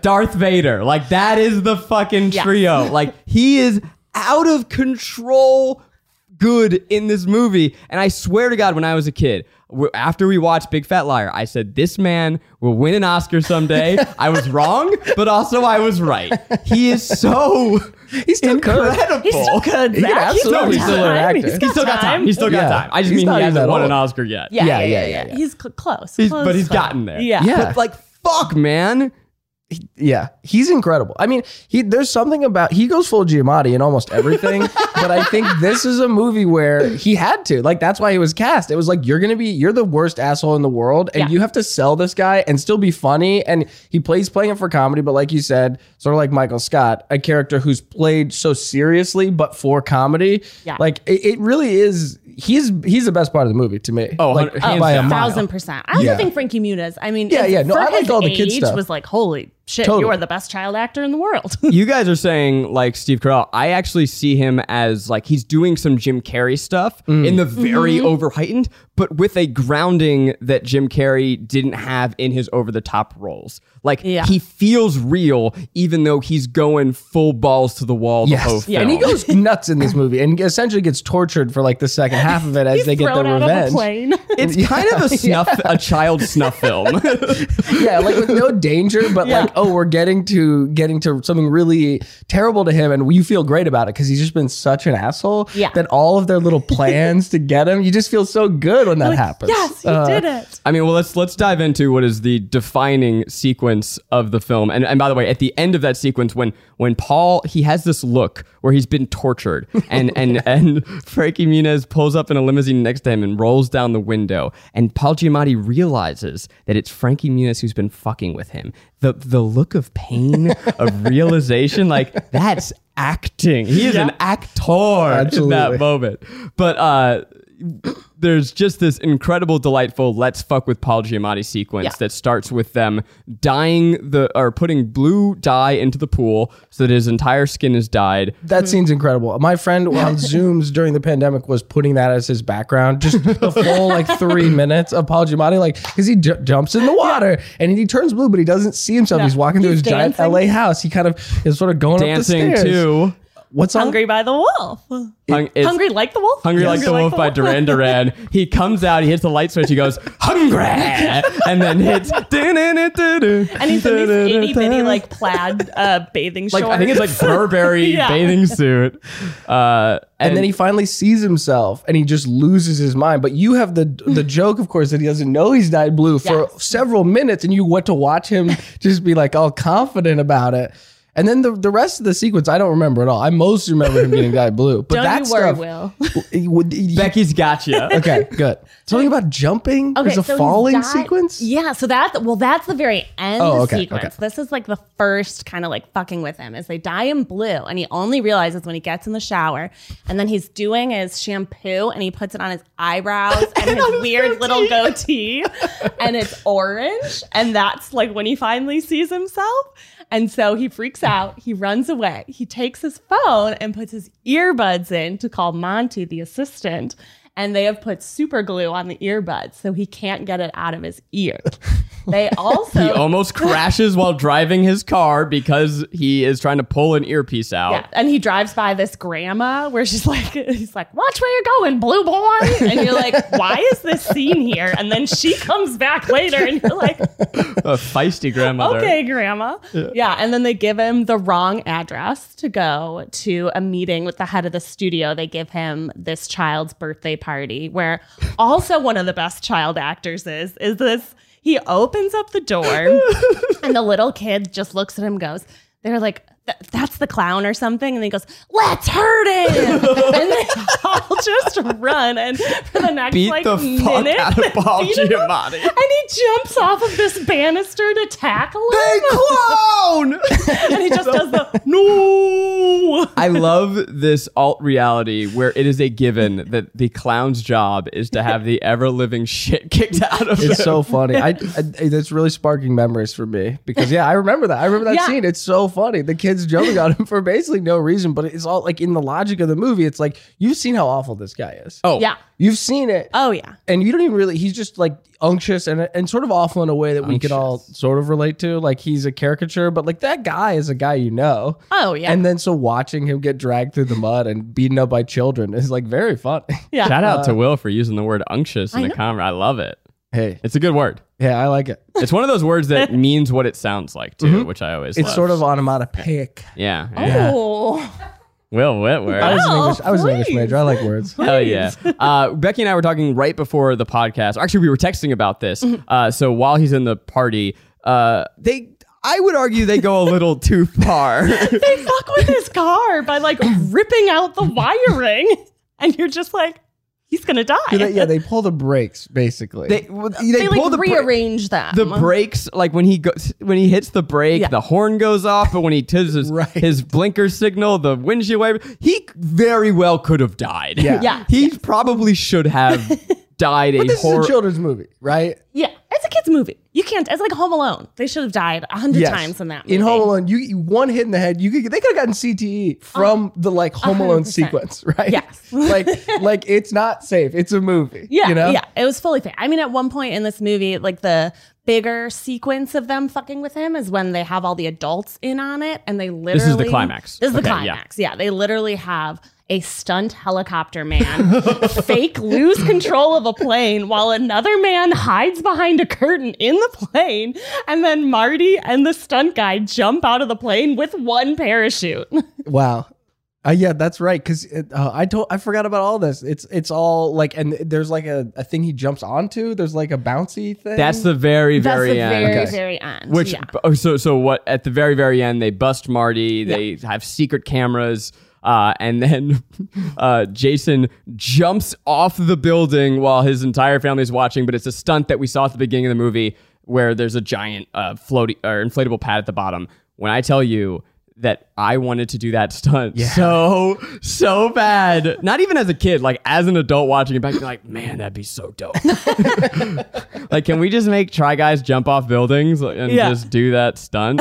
Darth Vader. Like that is the fucking trio. Like he is out of control good in this movie. And I swear to God, when I was a kid, after we watched Big Fat Liar, I said, This man will win an Oscar someday. I was wrong, but also I was right. He is so He's still good. incredible. He's still good. He can Zach. He's still an actor. He's He's still got time. He's still got time. I just He's mean he hasn't won an. Oscar yet. Yeah, Yeah, yeah, yeah, yeah. He's cl- close. He's- close but he's close. gotten there. Yeah. Yeah. But like, fuck, man. Yeah, he's incredible. I mean, he there's something about he goes full Giamatti in almost everything, but I think this is a movie where he had to. Like that's why he was cast. It was like you're gonna be you're the worst asshole in the world, and Yeah. you have to sell this guy and still be funny. And he plays playing it for comedy, but like you said, sort of like Michael Scott, a character who's played so seriously but for comedy. Yeah. like it, it really is. He's he's the best part of the movie to me. Oh, like hun- hands by a down. mile. thousand percent. I also Yeah. think Frankie Muniz. I mean, Yeah, yeah. No, for I liked his all the kid age stuff. Was like, holy shit, Totally. you are the best child actor in the world. you guys are saying like Steve Carell. I actually see him as like he's doing some Jim Carrey stuff Mm. in the very Mm-hmm. over heightened, but with a grounding that Jim Carrey didn't have in his over the top roles. Like Yeah. he feels real, even though he's going full balls to the wall the whole Yes. film. And he goes nuts in this movie and essentially gets tortured for like the second half of it as they get thrown their out of a revenge. plane. It's kind of a snuff, a child snuff film. yeah, like with no danger, but Yeah. like, oh, we're getting to getting to something really terrible to him, and you feel great about it because he's just been such an asshole. Yeah. That all of their little plans to get him, you just feel so good when that Like, happens. Yes, he Uh, did it. I mean, well, let's let's dive into what is the defining sequence of the film. And and by the way, at the end of that sequence, when when Paul he has this look where he's been tortured, and and and Frankie Muniz pulls up in a limousine next to him and rolls down the window, and Paul Giamatti realizes that it's Frankie Muniz who's been fucking with him. The the look of pain of realization, like that's acting. He is an actor in that moment. But uh there's just this incredible, delightful "Let's fuck with Paul Giamatti" sequence Yeah. that starts with them dyeing the or putting blue dye into the pool so that his entire skin is dyed. That hmm. scene's incredible. My friend on Zooms during the pandemic was putting that as his background, just the full like three minutes of Paul Giamatti, like because he j- jumps in the water and he turns blue, but he doesn't see himself. No, He's walking through he's his giant. LA house. He kind of is sort of going Dancing up the stairs. too. What song? Hungry by the Wolf. Hung- it's- Hungry like the Wolf? Hungry Like the Wolf by Duran Duran. He comes out, he hits the light switch, he goes, Hungry! And then hits. And he's in these itty bitty like plaid uh, bathing shorts. Like, I think it's like Burberry Yeah. bathing suit. Uh, and then he finally sees himself and he just loses his mind. But you have the the joke, of course, that he doesn't know he's dyed blue for Yes. several minutes, and you want to watch him just be like all confident about it. And then the, the rest of the sequence, I don't remember at all. I mostly remember him getting dyed blue. But Don't that you worry, stuff, Will. Would- you- Becky's got you. Okay, good. Something about jumping. There's a so he's falling died- sequence. Yeah, so that's well, that's the very end Oh, okay, sequence. okay. This is like the first kind of like fucking with him is they dye him blue, and he only realizes when he gets in the shower, and then he's doing his shampoo, and he puts it on his eyebrows and his weird little goatee, and it's orange, and that's like when he finally sees himself. And so he freaks out. He runs away. He takes his phone and puts his earbuds in to call Monty, the assistant. And they have put super glue on the earbuds so he can't get it out of his ear. They also He almost crashes while driving his car because he is trying to pull an earpiece out. Yeah, and he drives by this grandma where she's like, he's like, watch where you're going, blue boy. And you're like, why is this scene here? And then she comes back later and you're like, A feisty grandmother. okay, grandma. Yeah. And then they give him the wrong address to go to a meeting with the head of the studio. They give him this child's birthday party where also one of the best child actors is, is this. He opens up the door and the little kid just looks at him goes, they're like, "Th- that's the clown or something. And he goes, let's hurt him. and they all just run. And for the next Beat like the fuck minute, out of Paul beat him And he jumps off of this banister to tackle him. Hey, clown! and he just does the no. I love this alt reality where it is a given that the clown's job is to have the ever living shit kicked out of It's him. It's so funny. I, I that's really sparking memories for me because yeah, I remember that. I remember that Yeah. scene. It's so funny. The kids jumping on him for basically no reason, but it's all like in the logic of the movie. It's like you've seen how awful this guy is. Oh, Yeah. You've seen it. Oh yeah. and you don't even really he's just like unctuous and and sort of awful in a way that we could all sort of relate to like he's a caricature but like that guy is a guy you know Oh yeah. and then so watching him get dragged through the mud and beaten up by children is like very fun. yeah. Shout out to uh, Will for using the word unctuous in the know. comment. I love it. Hey It's a good word. yeah i like it It's one of those words that means what it sounds like too, which I always Mm-hmm. it's love. sort of onomatopoeic yeah. yeah. Oh. Will Whitworth. i was an Oh, english i was an english major i like words Hell yeah. Uh, Becky and I were talking right before the podcast. Actually, we were texting about this. Uh, so while he's in the party, uh, they, I would argue they go a little too far. They fuck with his car by like ripping out the wiring, and you're just like, he's gonna die. So they- yeah they pull the brakes basically they, well, they, They, pull like the bra- rearrange them. the brakes like when he goes when he hits the brake Yeah. the horn goes off but when he does his, Right. his blinker signal the windshield wiper he very well could have died Yeah. Yeah. he probably should have died a this is horror a children's movie right Yeah, it's a kids movie. You can't. It's like Home Alone. They should have died a hundred Yes. times in that. Movie. In Home Alone, you, you one hit in the head, you could they could have gotten CTE from the like Home Alone 100%. sequence, right? Yes. like like it's not safe. It's a movie. Yeah, you know? yeah, it was fully fake. I mean, at one point in this movie, like the bigger sequence of them fucking with him is when they have all the adults in on it, and they literally is the climax. This is Okay, the yeah. climax. Yeah. they literally have a stunt helicopter man fake lose control of a plane while another man hides behind a curtain in the plane, and then Marty and the stunt guy jump out of the plane with one parachute. Wow. Uh, yeah, that's right. Because uh, I told I forgot about all this. It's it's all like, and there's like a, a thing he jumps onto. There's like a bouncy thing. that's the very That's very the end very, Okay. very end. Which yeah. oh, so so what at the very very end they bust Marty they have secret cameras uh, and then uh, Jason jumps off the building while his entire family is watching but it's a stunt that we saw at the beginning of the movie where there's a giant uh, floaty or inflatable pad at the bottom. When I tell you that I wanted to do that stunt so so bad not even as a kid like as an adult watching it back like man that'd be so dope. Like can we just make try guys jump off buildings and Yeah. just do that stunt?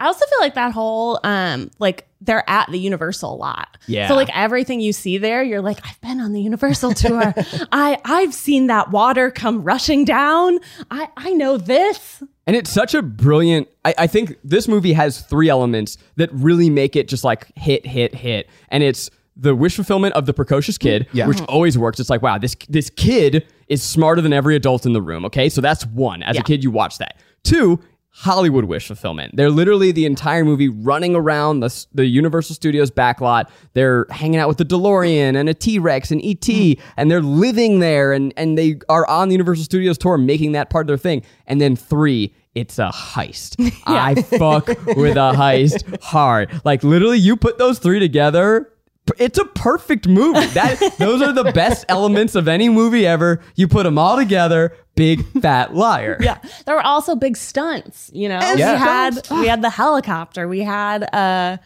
I also feel like that whole um like they're at the Universal a lot. Yeah. So like everything you see there, you're like, I've been on the Universal tour. I I've seen that water come rushing down. I I know this. And it's such a brilliant. I, I think this movie has three elements that really make it just like hit, hit, hit. And it's the wish fulfillment of the precocious kid, Yeah. which mm-hmm. always works. It's like, wow, this this kid is smarter than every adult in the room. Okay, so that's one. As a kid, you watch that. Two, Hollywood wish fulfillment. They're literally the entire movie running around the the Universal Studios backlot. They're hanging out with the DeLorean and a T Rex and ET, and they're living there, and and they are on the Universal Studios tour, making that part of their thing. And then three. It's a heist. I fuck with a heist hard. Like literally, you put those three together, it's a perfect movie. That those are the best elements of any movie ever. You put them all together. Big fat liar. Yeah, there were also big stunts. You know, we Yeah. had we had the helicopter. We had uh,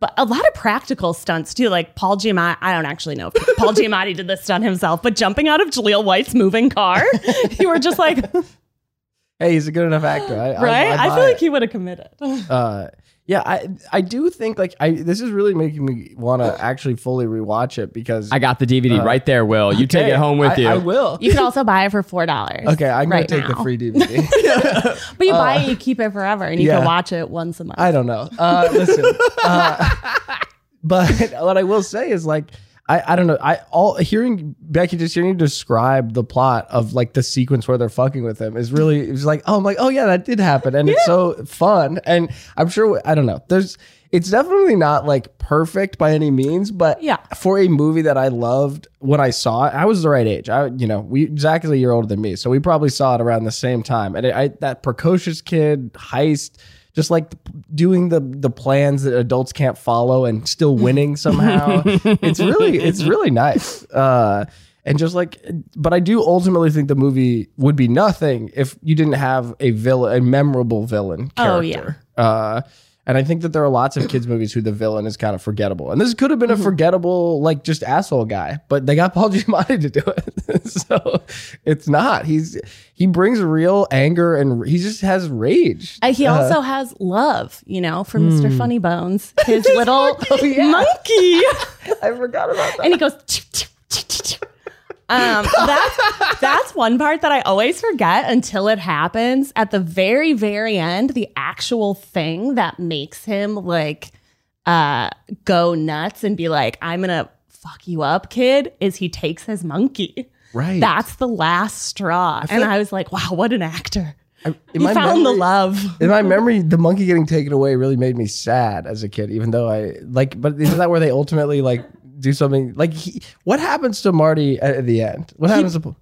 but a lot of practical stunts too. Like Paul Giamatti. I don't actually know if Paul Giamatti did this stunt himself, but jumping out of Jaleel White's moving car, you were just like, Hey, he's a good enough actor. I, I- right? I, I, buy feel like he would have committed. uh yeah i i do think like i this is really making me want to actually fully rewatch it because I got the DVD right there, Will. You take it home with I, you. i will You can also buy it for four dollars. okay i'm gonna right take the free dvd But you buy it, you keep it forever, and you yeah. can watch it once a month. i don't know uh listen uh, but what i will say is like I, I don't know. I all hearing Becky just hearing you describe the plot of like the sequence where they're fucking with him is really it was like oh I'm like oh yeah that did happen. And it's so fun. And I'm sure I don't know. There's it's definitely not like perfect by any means but Yeah. for a movie that I loved when I saw it I was the right age. I you know we Zach is a year older than me so we probably saw it around the same time. And I that precocious kid heist just like doing the the plans that adults can't follow and still winning somehow. it's really it's really nice. Uh, and just like, but I do ultimately think the movie would be nothing if you didn't have a villain, a memorable villain Oh, character. Uh, and I think that there are lots of kids movies who the villain is kind of forgettable. And this could have been Mm-hmm. a forgettable, like just asshole guy, but they got Paul Giamatti to do it. so it's not. He's he brings real anger and he just has rage. Uh, he also has love, you know, for Mr. Funny Bones, his little monkey. I forgot about that. and he goes um that's that's one part that i always forget until it happens. At the very very end the actual thing that makes him like uh go nuts and be like i'm gonna fuck you up kid is he takes his monkey. Right. that's the last straw. And i was like wow what an actor. In my found the love. In my memory, the monkey getting taken away really made me sad as a kid, even though I like, but isn't that where they ultimately like do something like he, what happens to Marty at, at the end? What happens to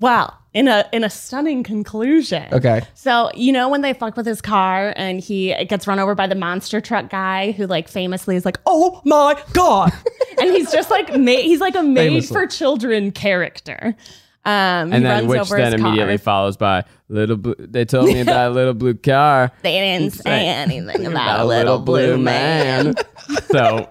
Well, in a in a stunning conclusion. Okay. So you know when they fuck with his car and he gets run over by the monster truck guy who like famously is like, "Oh my god," and he's just like ma- he's like a made Famously. for children character. Um, he and then runs which over then his immediately car. follows by little blue. They told me about a little blue car. They didn't say anything about a a little blue man. so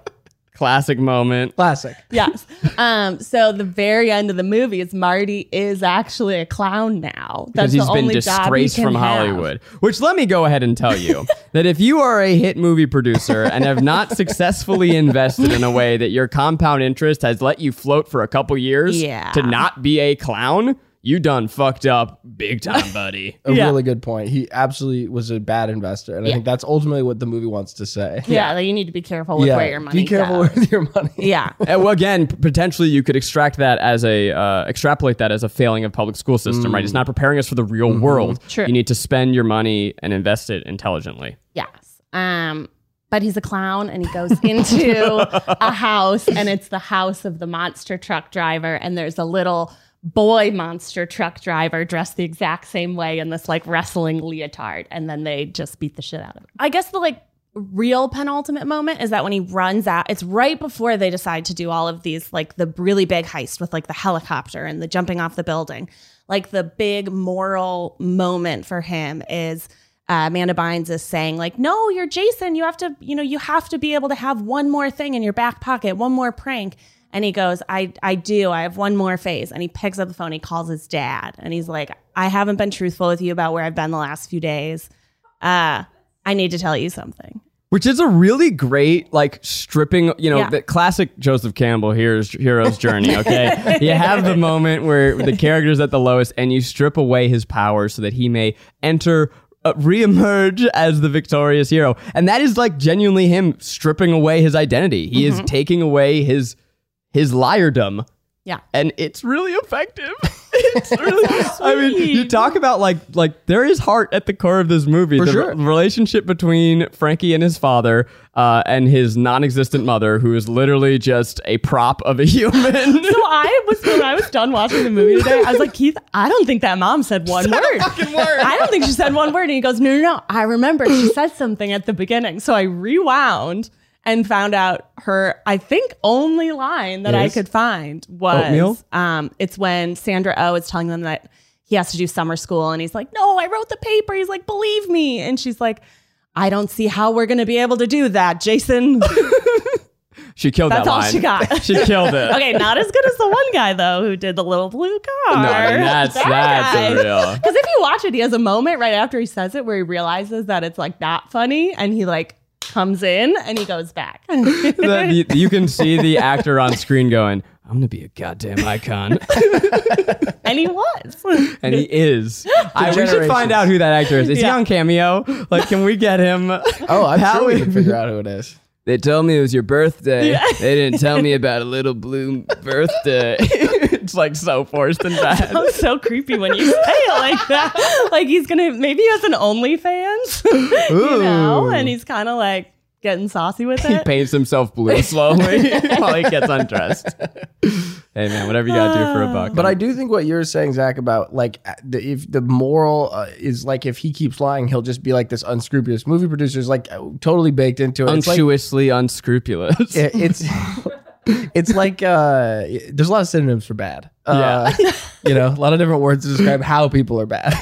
classic moment. classic? yes. Um, so the very end of the movie is Marty is actually a clown now. Because That's he's the been only job he disgraced can from have. Hollywood. Which let me go ahead and tell you that if you are a hit movie producer and have not successfully invested in a way that your compound interest has let you float for a couple years Yeah. to not be a clown, you done fucked up big time, buddy. A Yeah. really good point. He absolutely was a bad investor, and I Yeah. think that's ultimately what the movie wants to say. Yeah, like, you need to be careful with where your money be careful goes. with your money. Yeah. And, well, again, p- potentially you could extract that as a uh, extrapolate that as a failing of public school system, right? It's not preparing us for the real world. True. You need to spend your money and invest it intelligently. Yes. Um, but he's a clown and he goes into a house and it's the house of the monster truck driver and there's a little boy monster truck driver dressed the exact same way in this like wrestling leotard and then they just beat the shit out of him. I guess the like real penultimate moment is that when he runs out it's right before they decide to do all of these like the really big heist with like the helicopter and the jumping off the building like the big moral moment for him is uh, Amanda Bynes is saying like, no, you're Jason. You have to, you know, you have to be able to have one more thing in your back pocket, one more prank. And he goes, I, I do. I have one more phase. And he picks up the phone. He calls his dad, and he's like, I haven't been truthful with you about where I've been the last few days. Uh, I need to tell you something. Which is a really great, like stripping, you know, Yeah. the classic Joseph Campbell hero's hero's journey. Okay, you have the moment where the character's at the lowest, and you strip away his power so that he may enter uh, reemerge as the victorious hero, and that is like genuinely him stripping away his identity. He is taking away his his liardom Yeah. and it's really effective. it's really, I mean, you talk about like like there is heart at the core of this movie. For the sure. re- relationship between Frankie and his father, uh, and his non-existent mother, who is literally just a prop of a human. So I was when I was done watching the movie today, I was like, Keith, I don't think that mom said one word. I don't think she said one word. And he goes, No, no, no. I remember she said something at the beginning. So I rewound and found out her, I think, only line that I could find was um, it's when Sandra O is telling them that he has to do summer school and he's like, No, I wrote the paper. He's like, believe me. And she's like, I don't see how we're gonna be able to do that, Jason. she killed That's that all line. she got. she killed it. Okay, not as good as the one guy though who did the little blue car. No, I mean, that's that's real. Because if you watch it, he has a moment right after he says it where he realizes that it's like not funny, and he like comes in and he goes back. that you, you can see the actor on screen going, "I'm gonna be a goddamn icon," and he was. and he is. I, we should find out who that actor is. Is he on Cameo? Like, can we get him? Oh, I'm How sure we we- can figure out who it is. They told me it was your birthday. They didn't tell me about a little blue birthday. it's like so forced and bad. Sounds so creepy when you say it like that. Like he's gonna maybe he has an OnlyFans, you know, and he's kind of like getting saucy with it. He paints himself blue slowly while he gets undressed. hey man, whatever you gotta do for a buck. But I do think what you're saying, Zach, about like uh, the, if the moral uh, is like if he keeps lying, he'll just be like this unscrupulous movie producer is like uh, totally baked into it. It's like unscrupulous. it- it's it's like uh, there's a lot of synonyms for bad. Uh, you know, a lot of different words to describe how people are bad.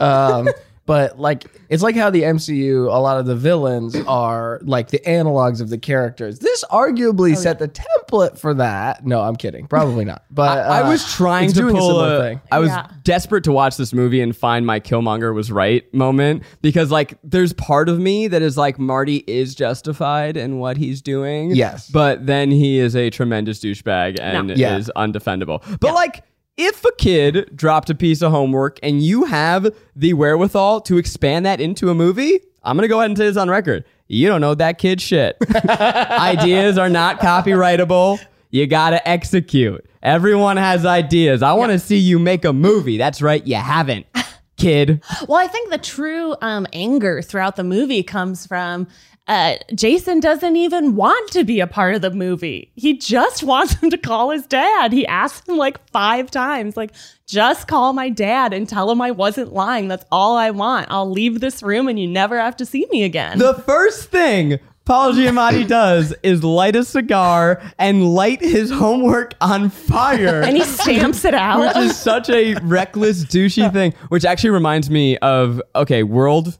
um, but like it's like how the MCU, a lot of the villains are like the analogs of the characters. This arguably set the template for that. No, I'm kidding. Probably not. But I uh, was trying to doing a pull similar a, thing. I was Yeah. desperate to watch this movie and find my Killmonger was right moment because like there's part of me that is like Marty is justified in what he's doing. Yes. But then he is a tremendous douchebag and No. Yeah. is undefendable. But like if a kid dropped a piece of homework and you have the wherewithal to expand that into a movie, I'm gonna go ahead and say this on record. You don't know that kid shit. ideas are not copyrightable. You gotta execute. Everyone has ideas. I want to see you make a movie. That's right, you haven't, kid. Well, I think the true um, anger throughout the movie comes from uh, Jason doesn't even want to be a part of the movie. He just wants him to call his dad. He asked him like five times, like, just call my dad and tell him I wasn't lying. That's all I want. I'll leave this room and you never have to see me again. The first thing Paul Giamatti does is light a cigar and light his homework on fire. and he stamps it out. which is such a reckless, douchey thing. Which actually reminds me of okay, World.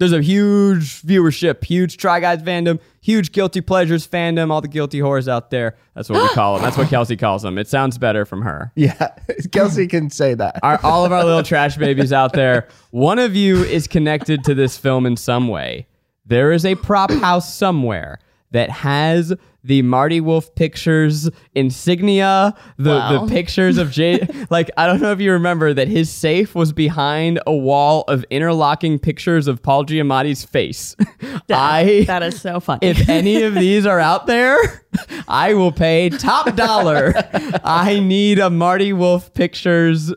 There's a huge viewership, huge Try Guys fandom, huge Guilty Pleasures fandom. All the guilty whores out there. That's what we call them. That's what Kelsey calls them. It sounds better from her. Yeah, Kelsey can say that. Our, all of our little trash babies out there. One of you is connected to this film in some way. There is a prop house somewhere that has the Marty Wolf Pictures insignia, the, Wow. the pictures of Jay. like, I don't know if you remember that his safe was behind a wall of interlocking pictures of Paul Giamatti's face. I. that is so funny. if any of these are out there, I will pay top dollar. I need a Marty Wolf Pictures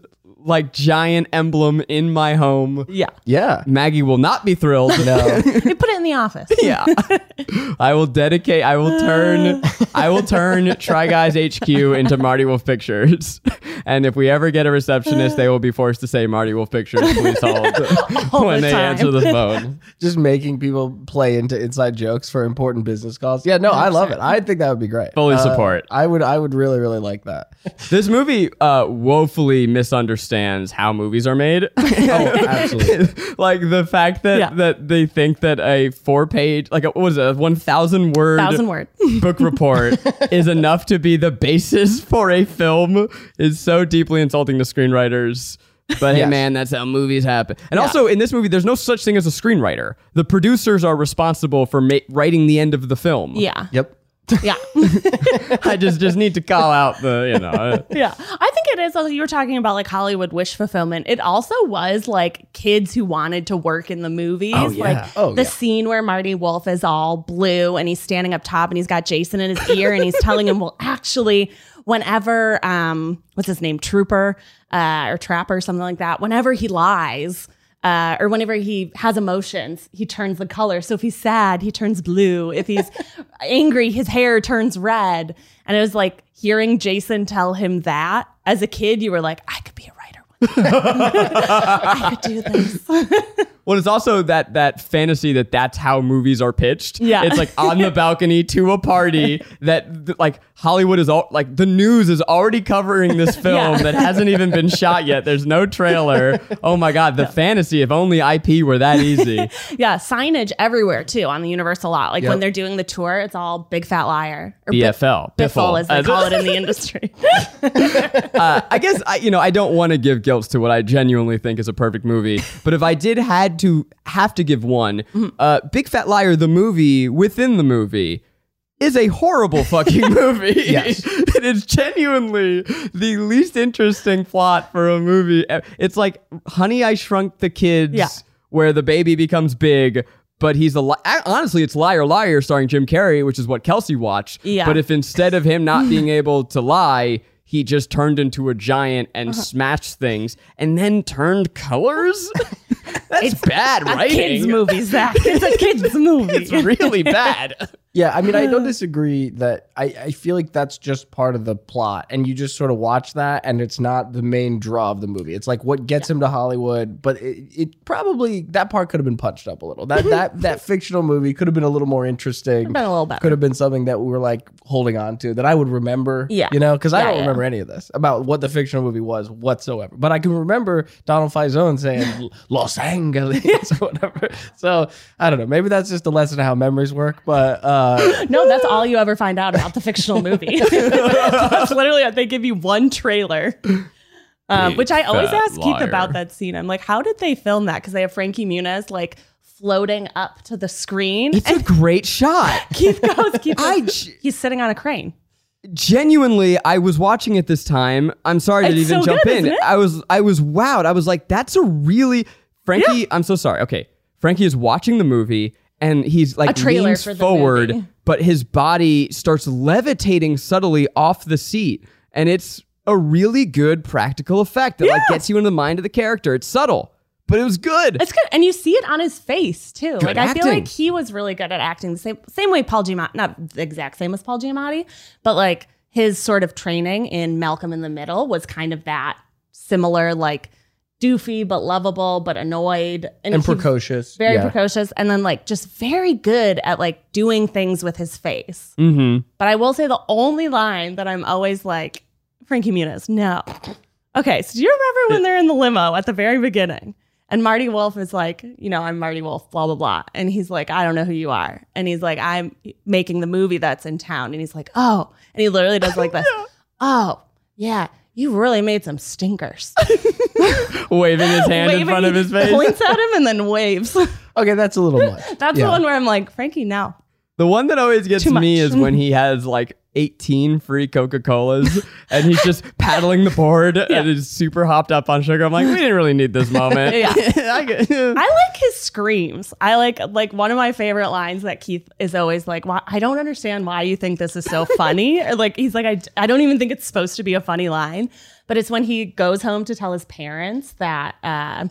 like giant emblem in my home. yeah. Yeah. Maggie will not be thrilled. No. They put it in the office. yeah. I will dedicate I will turn I will turn Try Guys HQ into Marty Wolf Pictures. And if we ever get a receptionist, they will be forced to say Marty Wolf Pictures, please hold when the they time. answer the phone. Just making people play into inside jokes for important business calls. Yeah, no, I love it. I think that would be great. Fully Uh, support. I would. I would really, really like that. This movie uh, woefully misunderstands how movies are made. Oh, absolutely. like the fact that Yeah. that they think that a four page, like a, what was it, a one thousand word, Thousand word. book report is enough to be the basis for a film is so deeply insulting to screenwriters. But hey, man, that's how movies happen. And also, in this movie, there's no such thing as a screenwriter. The producers are responsible for ma- writing the end of the film. Yeah. Yep. Yeah. I just just need to call out the you know. yeah. I think it is. also- You were talking about like Hollywood wish fulfillment. It also was like kids who wanted to work in the movies. Oh, yeah. Like Oh, the yeah. scene where Marty Wolf is all blue and he's standing up top and he's got Jason in his ear and he's telling him, well, actually, whenever, um, what's his name? Trooper, uh, or Trapper, something like that. Whenever he lies, uh, or whenever he has emotions, he turns the color. So if he's sad, he turns blue. If he's angry, his hair turns red. And it was like hearing Jason tell him that as a kid, you were like, I could be a writer one day. I could do this. Well, it's also that that fantasy that that's how movies are pitched. Yeah. it's like on the balcony to a party that th- like Hollywood is all like the news is already covering this film Yeah. that hasn't even been shot yet. There's no trailer. Oh my god, the fantasy! If only IP were that easy. yeah, signage everywhere too on the Universal lot. Like Yep. when they're doing the tour, it's all big fat liar. Or BFL, Biffle, as they call it in the industry. uh, I guess I, you know I don't want to give guilt to what I genuinely think is a perfect movie, but if I did had to have to give one, uh, Big Fat Liar, the movie within the movie. Is a horrible fucking movie. Yes. it is genuinely the least interesting plot for a movie. It's like Honey, I Shrunk the Kids, Yeah. where the baby becomes big, but he's a li- honestly, it's Liar Liar starring Jim Carrey, which is what Kelsey watched. Yeah. But if instead of him not being able to lie, he just turned into a giant and Uh-huh. smashed things and then turned colors. That's bad right? writing. kids movie, Zach. It's a kids movie. It's really bad. Yeah, I mean, I don't disagree that I, I feel like that's just part of the plot, and you just sort of watch that, and it's not the main draw of the movie. It's like what gets him to Hollywood, but it, it probably that part could have been punched up a little. That that that fictional movie could have been a little more interesting. been a little better. Could have been something that we were like holding on to that I would remember. Yeah. you know, because I Yeah, don't yeah. remember any of this about what the fictional movie was whatsoever. But I can remember Donald Faison saying Los Angeles or whatever. So I don't know. Maybe that's just a lesson of how memories work. But uh, No, that's all you ever find out about the fictional movie. that's literally they give you one trailer. Um, which I always fat ask Keith about that scene. I'm like, how did they film that? Because they have Frankie Muniz like floating up to the screen. It's a great shot. Keith goes, Keith I goes, j- he's sitting on a crane. genuinely i was watching it this time i'm sorry to It's even so jump good, in isn't it? i was i was wowed i was like that's a really frankie i'm so sorry okay frankie is watching the movie and he's like leans forward movie. but his body starts levitating subtly off the seat and it's a really good practical effect that like gets you into the mind of the character it's subtle but it was good It's good, and you see it on his face too. Good like I feel like he was really good at acting. The same same way Paul Giamatti, not the exact same as Paul Giamatti, but like his sort of training in Malcolm in the Middle was kind of that similar, like doofy but lovable but annoyed and he- precocious. very yeah. precocious, and then like just very good at like doing things with his face. mm-hmm But I will say the only line that I'm always like, Frankie Muniz, no. Okay, so do you remember when they're in the limo at the very beginning? And Marty Wolf is like, you know, I'm Marty Wolf, blah, blah, blah. And he's like, I don't know who you are. And he's like, I'm making the movie that's in town. And he's like, oh. And he literally does like this. Oh, yeah, you really made some stinkers. waving his hand in front of his face Points at him and then waves. Okay, that's a little much. That's Yeah. the one where I'm like, Frankie, now. The one that always gets me is when he has like 18 free Coca Colas and he's just paddling the board and is super hopped up on sugar. I'm like, we didn't really need this moment. Yeah. I I like his screams. I like like one of my favorite lines that Keith is always like, why, "I don't understand why you think this is so funny." Or like he's like, I, "I don't even think it's supposed to be a funny line," but it's when he goes home to tell his parents that uh,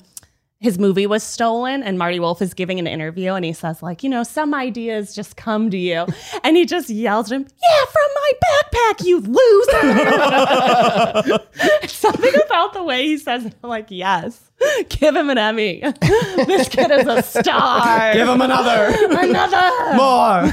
his movie was stolen, and Marty Wolf is giving an interview, and he says like, you know, some ideas just come to you, and he just yells at him, "Yeah, from my backpack, you loser!" Something about the way he says, it, I'm like, yes, give him an Emmy. this kid is a star. Give him another. another. More.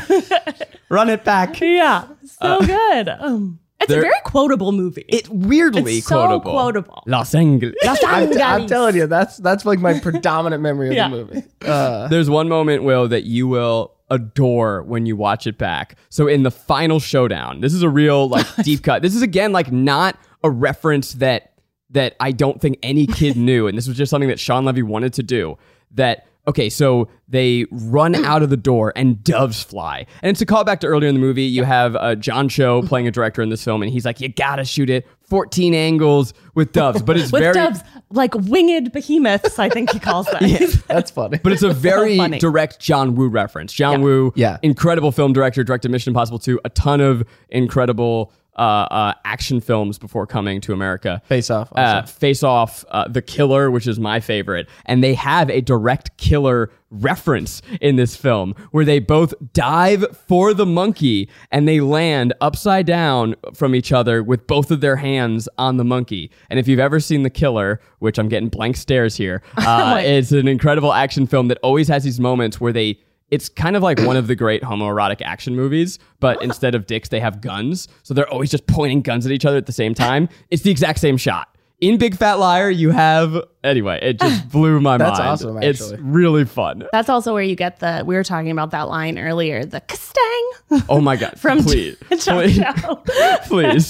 Run it back. Yeah, so good. Um, it's there- a very quotable movie. It weirdly It's so quotable. quotable. Los Angeles. Los I'm, I'm telling you, that's that's like my predominant memory of Yeah. the movie. Uh, There's one moment, Will, that you will adore when you watch it back. So in the final showdown, this is a real like deep cut. This is again like not a reference that that I don't think any kid knew, and this was just something that Shawn Levy wanted to do. That okay, so they run out of the door and doves fly. And it's a callback to earlier in the movie. You have uh, John Cho playing a director in this film, and he's like, you gotta shoot it 14 angles with doves. But it's With very. doves, like winged behemoths, I think he calls them. That's funny. But it's a very funny. direct John Woo reference. John Yeah. Woo, Yeah. incredible film director, directed Mission Impossible 2, a ton of incredible uh, uh, action films before coming to America. Face Off, Uh. Face Off, uh, The Killer, which is my favorite. And they have a direct killer reference in this film where they both dive for the monkey and they land upside down from each other with both of their hands on the monkey. And if you've ever seen The Killer, which I'm getting blank stares here, uh, it's an incredible action film that always has these moments where they it's kind of like one of the great homoerotic action movies, but instead of dicks, they have guns. So they're always just pointing guns at each other at the same time. It's the exact same shot. In Big Fat Liar, you have anyway. It just blew my That's mind. awesome, It's actually. really fun. That's also where you get the. We were talking about that line earlier. The Kastang Oh my god! from please, John please, Cho. please.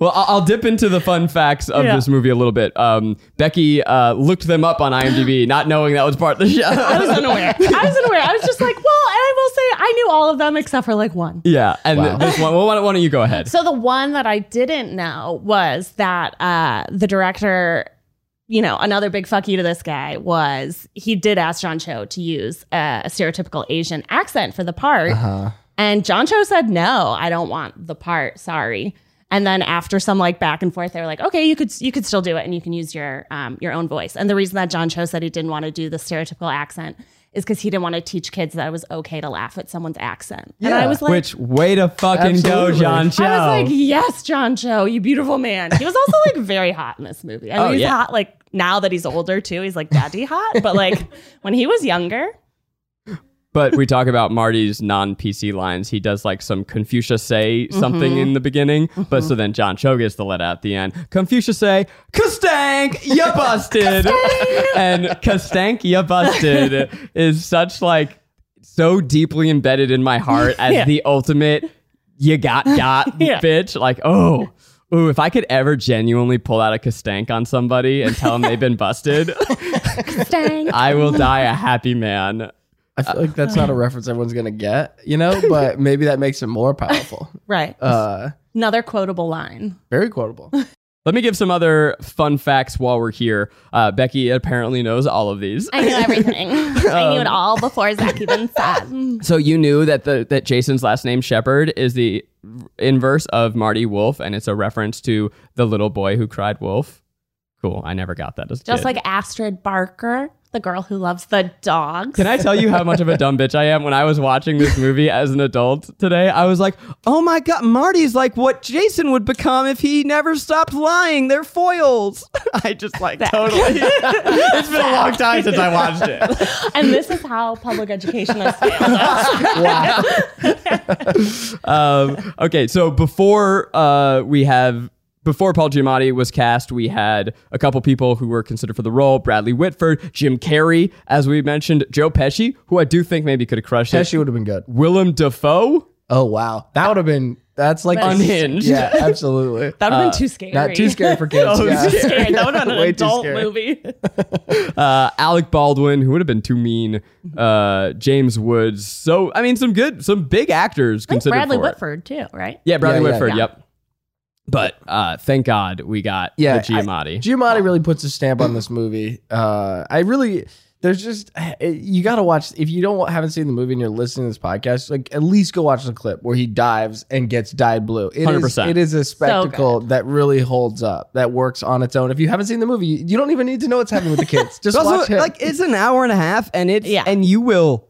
Well, I'll, I'll dip into the fun facts of Yeah. this movie a little bit. Um, Becky uh, looked them up on IMDb, not knowing that was part of the show. I was unaware. I was unaware. I was just like, well, and I will say I knew all of them except for like one. yeah, and Wow. this one. Well, why don't, why don't you go ahead? So the one that I didn't know was that uh, the director, you know, another big fuck you to this guy was he did ask John Cho to use a, a stereotypical Asian accent for the part, Uh-huh. and John Cho said no, I don't want the part. Sorry. And then after some like back and forth, they were like, okay, you could you could still do it, and you can use your um, your own voice. And the reason that John Cho said he didn't want to do the stereotypical accent is because he didn't want to teach kids that it was okay to laugh at someone's accent. and I was like, Which way to fucking go, John Cho? I was like, yes, John Cho, you beautiful man. He was also like very hot in this movie. I mean, Oh, he's yeah. hot like now that he's older too. He's like daddy hot, but like when he was younger, But we talk about Marty's non PC lines. He does like some Confucius say mm-hmm. something in the beginning, but mm-hmm. so then John Cho gets the let out at the end. Confucius say, Kastank, you busted. and Kastank, you busted is such like so deeply embedded in my heart as Yeah. the ultimate you got got Yeah. bitch. Like, oh. Ooh, if I could ever genuinely pull out a Kastank on somebody and tell them they've been busted. I will die a happy man. I feel like that's not a reference everyone's gonna get, you know, but maybe that makes it more powerful. right. Uh, Another quotable line. very quotable. Let me give some other fun facts while we're here. Uh, Becky apparently knows all of these. I knew everything. I knew it all before Zach even said. So you knew that the that Jason's last name Shepard is the inverse of Marty Wolf, and it's a reference to the little boy who cried wolf. Cool. I never got that as a Just kid. like Astrid Barker, the girl who loves the dogs. Can I tell you how much of a dumb bitch I am? When I was watching this movie as an adult today, I was like, "Oh my god, Marty's like what Jason would become if he never stopped lying. They're foils." I just like totally. it's been a long time since I watched it. and this is how public education has failed. um, okay, so before uh, we have before Paul Giamatti was cast, we had a couple people who were considered for the role: Bradley Whitford, Jim Carrey, as we mentioned, Joe Pesci, who I do think maybe could have crushed it. Pesci would have been good. Willem Dafoe, Oh wow, that would have been. That's like Unhinged. Yeah, absolutely. That would have been too scary. Not too scary for kids. Oh, yeah. Too scary. That would have been an adult movie. uh, Alec Baldwin, who would have been too mean, uh, James Woods. So I mean, some good, some big actors I considered Bradley for it. Whitford too, right? Yeah, Bradley Yeah, yeah, Whitford. yeah. Yep. But uh, thank God we got Yeah, the Giamatti. I- Giamatti really puts a stamp on this movie. Uh, I really, there's just you got to watch if you don't haven't seen the movie and you're listening to this podcast, like at least go watch the clip where he dives and gets dyed blue. It is 100%. it is a spectacle that really holds up, that works on its own. If you haven't seen the movie, you don't even need to know what's happening with the kids. Just also, watch him. like it's an hour and a half, and it's Yeah. and you will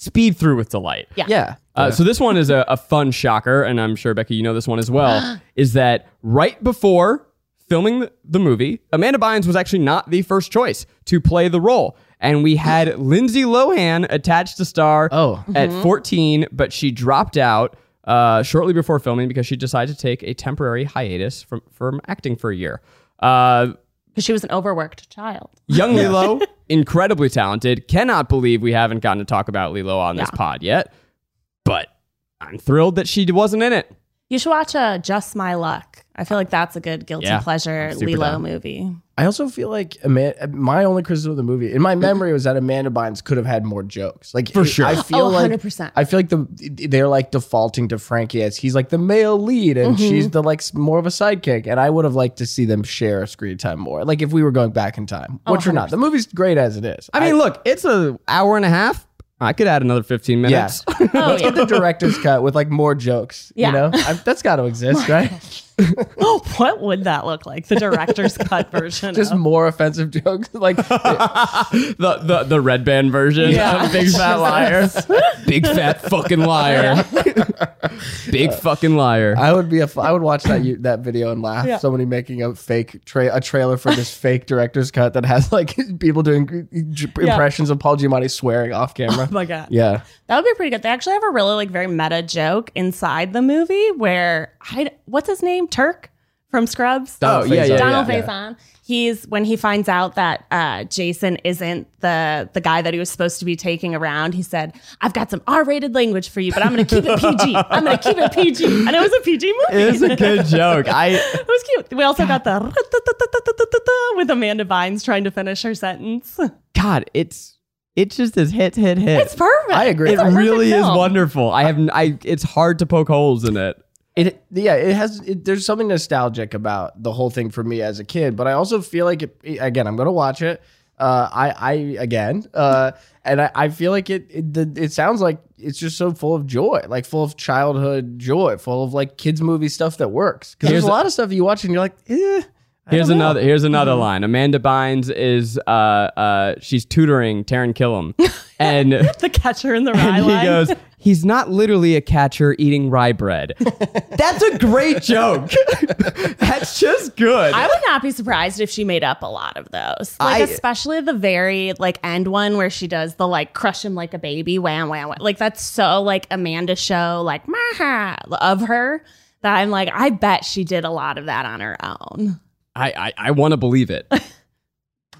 speed through with delight. Yeah. yeah. Uh, so this one is a, a fun shocker, and I'm sure Becky, you know this one as well. is that right before filming the, the movie, Amanda Bynes was actually not the first choice to play the role, and we had Lindsay Lohan attached to star Oh. at 14, but she dropped out uh, shortly before filming because she decided to take a temporary hiatus from from acting for a year. Uh, Because she was an overworked child. Young Lilo, incredibly talented. Cannot believe we haven't gotten to talk about Lilo on this Yeah. pod yet. But I'm thrilled that she wasn't in it. You should watch uh, Just My Luck. I feel like that's a good guilty Yeah, pleasure I'm super Lilo down. movie. I also feel like Ama- my only criticism of the movie, in my memory, was that Amanda Bynes could have had more jokes. Like For sure. I feel Oh, like 100%. I feel like the they're like defaulting to Frankie as he's like the male lead and Mm-hmm. she's the like s- more of a sidekick. And I would have liked to see them share screen time more. Like if we were going back in time, Oh, which we're not. The movie's great as it is. I mean, look, it's an hour and a half. I could add another 15 minutes. Oh, Let's yeah. get the director's cut with like more jokes. Yeah. You know, I, that's got to exist, right? what would that look like? The director's cut version. Just of- more offensive jokes. Like the, the the red band version Yeah. of Big Fat Liar. Big fat fucking liar. Big fucking liar. I would be a. f- I would watch that you, that video and laugh. Yeah. Somebody making a fake tra- a trailer for this fake director's cut that has like people doing impressions of Paul Giamatti swearing off camera. oh my god. yeah. That would be pretty good. They actually have a really like very meta joke inside the movie where I what's his name? Turk from Scrubs. Oh, yeah, yeah, Donald yeah. Faison. He's when he finds out that uh, Jason isn't the the guy that he was supposed to be taking around. He said, "I've got some R-rated language for you, but I'm going to keep it PG. I'm going to keep it PG." And it was a PG movie. It is a good joke. I It was cute. We also got the with Amanda Bynes trying to finish her sentence. God, it's it's just this hit hit hit. It's perfect. I agree. it It's a perfect really is wonderful. I have I. it's hard to poke holes in it. It yeah. It has. It, there's something nostalgic about the whole thing for me as a kid, but I also feel like it. Again, I'm gonna watch it. Uh, I I again. Uh, and I, I feel like it. It, the, it sounds like it's just so full of joy, like full of childhood joy, full of like kids movie stuff that works. Because there's a a- lot of stuff you watch and you're like, eh. I Here's don't another here's another line. Amanda Bynes is uh uh she's tutoring Taran Killam. And the catcher in the rye and he goes, He's not literally a catcher eating rye bread. That's a great joke. That's just good. I would not be surprised if she made up a lot of those. Like I- especially the very like end one where she does the like crush him like a baby, wham wham wham. Like that's so like Amanda show, like Maha of her that I'm like, I bet she did a lot of that on her own. I, I, I want to believe it.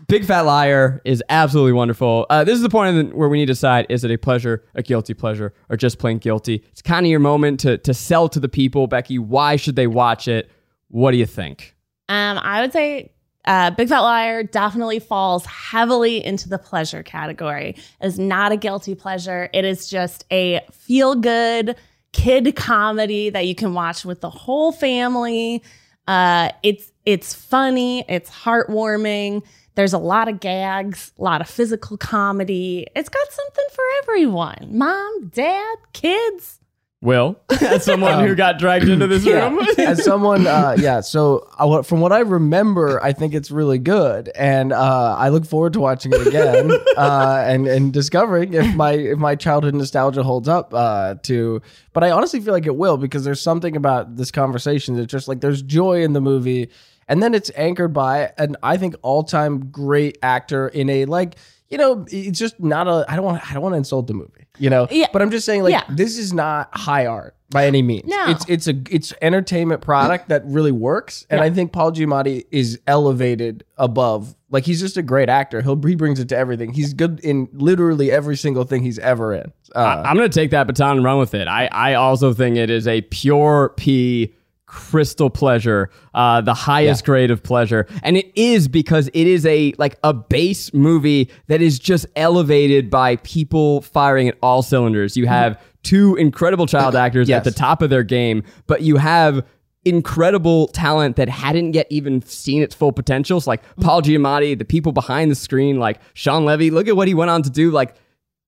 Big Fat Liar is absolutely wonderful. Uh, this is the point the- where we need to decide is it a pleasure, a guilty pleasure, or just plain guilty? It's kind of your moment to, to sell to the people. Becky, why should they watch it? What do you think? Um, I would say uh, Big Fat Liar definitely falls heavily into the pleasure category. It is not a guilty pleasure. It is just a feel good kid comedy that you can watch with the whole family. Uh, it's it's funny. It's heartwarming. There's a lot of gags, a lot of physical comedy. It's got something for everyone. Mom, dad, kids. Will, as someone who got dragged into this room. As someone, uh, yeah. So I, from what I remember, I think it's really good, and uh, I look forward to watching it again uh, and and discovering if my if my childhood nostalgia holds up. Uh, to, but I honestly feel like it will because there's something about this conversation that's just like there's joy in the movie, and then it's anchored by an I think all time great actor in a like. You know, it's just not a. I don't want. I don't want to insult the movie. You know, Yeah. but I'm just saying, like, Yeah. this is not high art by any means. No. It's it's a it's entertainment product that really works, and I think Paul Giamatti is elevated above. Like he's just a great actor. He'll he brings it to everything. He's good in literally every single thing he's ever in. Uh, I'm going to take that baton and run with it. I, I also think it is a pure P crystal pleasure, uh, the highest grade of pleasure. And it is because it is a like a base movie that is just elevated by people firing at all cylinders. You have two incredible child actors Yes. at the top of their game, but you have incredible talent that hadn't yet even seen its full potential. It's like Paul Giamatti, the people behind the screen, like Shawn Levy. Look at what he went on to do. Like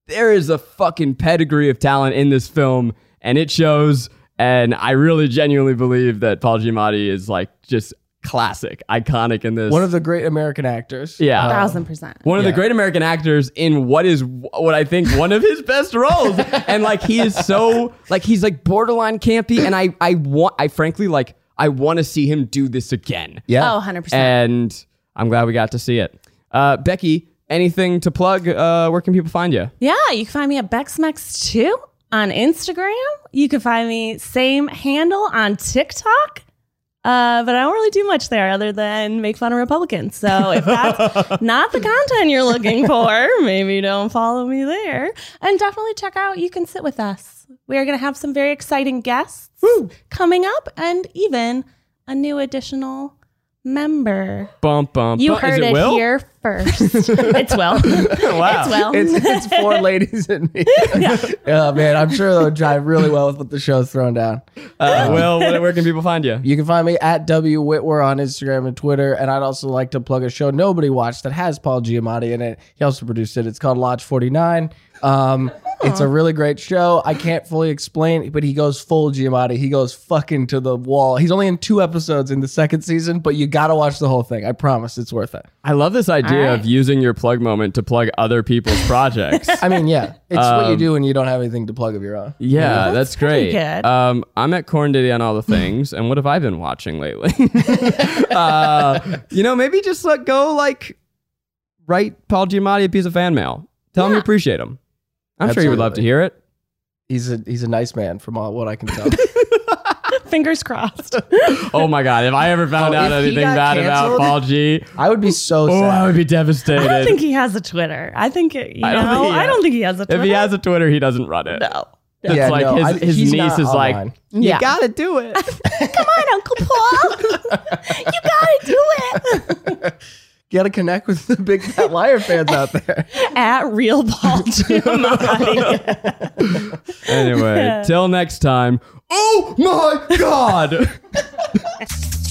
there is a fucking pedigree of talent in this film, and it shows. And I really genuinely believe that Paul Giamatti is like just classic, iconic in this. one of the great American actors. Yeah. Uh, Thousand percent. one of the great American actors in what is what I think one of his best roles, and like he is so like he's like borderline campy, and I I want I frankly like I want to see him do this again. yeah. Oh, 100%. and I'm glad we got to see it. Uh, Becky, anything to plug? Uh, where can people find you? Yeah, you can find me at BexMex2 on Instagram. You can find me same handle on TikTok. Uh, but I don't really do much there other than make fun of Republicans. So if that's not the content you're looking for, maybe don't follow me there. And definitely check out You Can Sit With Us. We are going to have some very exciting guests coming up and even a new additional member. Bump bump. You bump. heard Is it, it, Will? here first. it's Will. Wow. It's Will. It's, it's four ladies and me. oh man, I'm sure that would drive really well with what the show's thrown down. Uh, Will, where, where can people find you? You can find me at W Whitwer on Instagram and Twitter. And I'd also like to plug a show nobody watched that has Paul Giamatti in it. He also produced it. It's called Lodge 49. Um, it's a really great show. I can't fully explain, but he goes full Giamatti. He goes fucking to the wall. He's only in two episodes in the second season, but you got to watch the whole thing. I promise it's worth it. I love this idea All of using your plug moment to plug other people's projects. I mean, yeah, it's what you do when you don't have anything to plug of your own. Yeah, that's, pretty great. good. Um, I'm at Corn Diddy on all the things, and what have I been watching lately? uh, you know, maybe just let go, like write Paul Giamatti a piece of fan mail. Tell him you appreciate him. I'm sure he would love to Absolutely. hear it. He's a he's a nice man from all, what I can tell. Fingers crossed. Oh my god, if I ever found Oh, out if he anything got bad about canceled? Paul G, I would be so oh, I sad. would be devastated. I don't think he has a Twitter. I think, it, you I don't know, think he I has- don't think he has a Twitter. if he has a Twitter, he doesn't run it. no. It's Yeah, like no, his, I- his he's niece not is like, online. you Yeah. gotta do it. Come on, Uncle Paul. you gotta do it. You got to connect with the big fat liar fans out there. At real Paul Giamatti. anyway, till next time. Oh my god!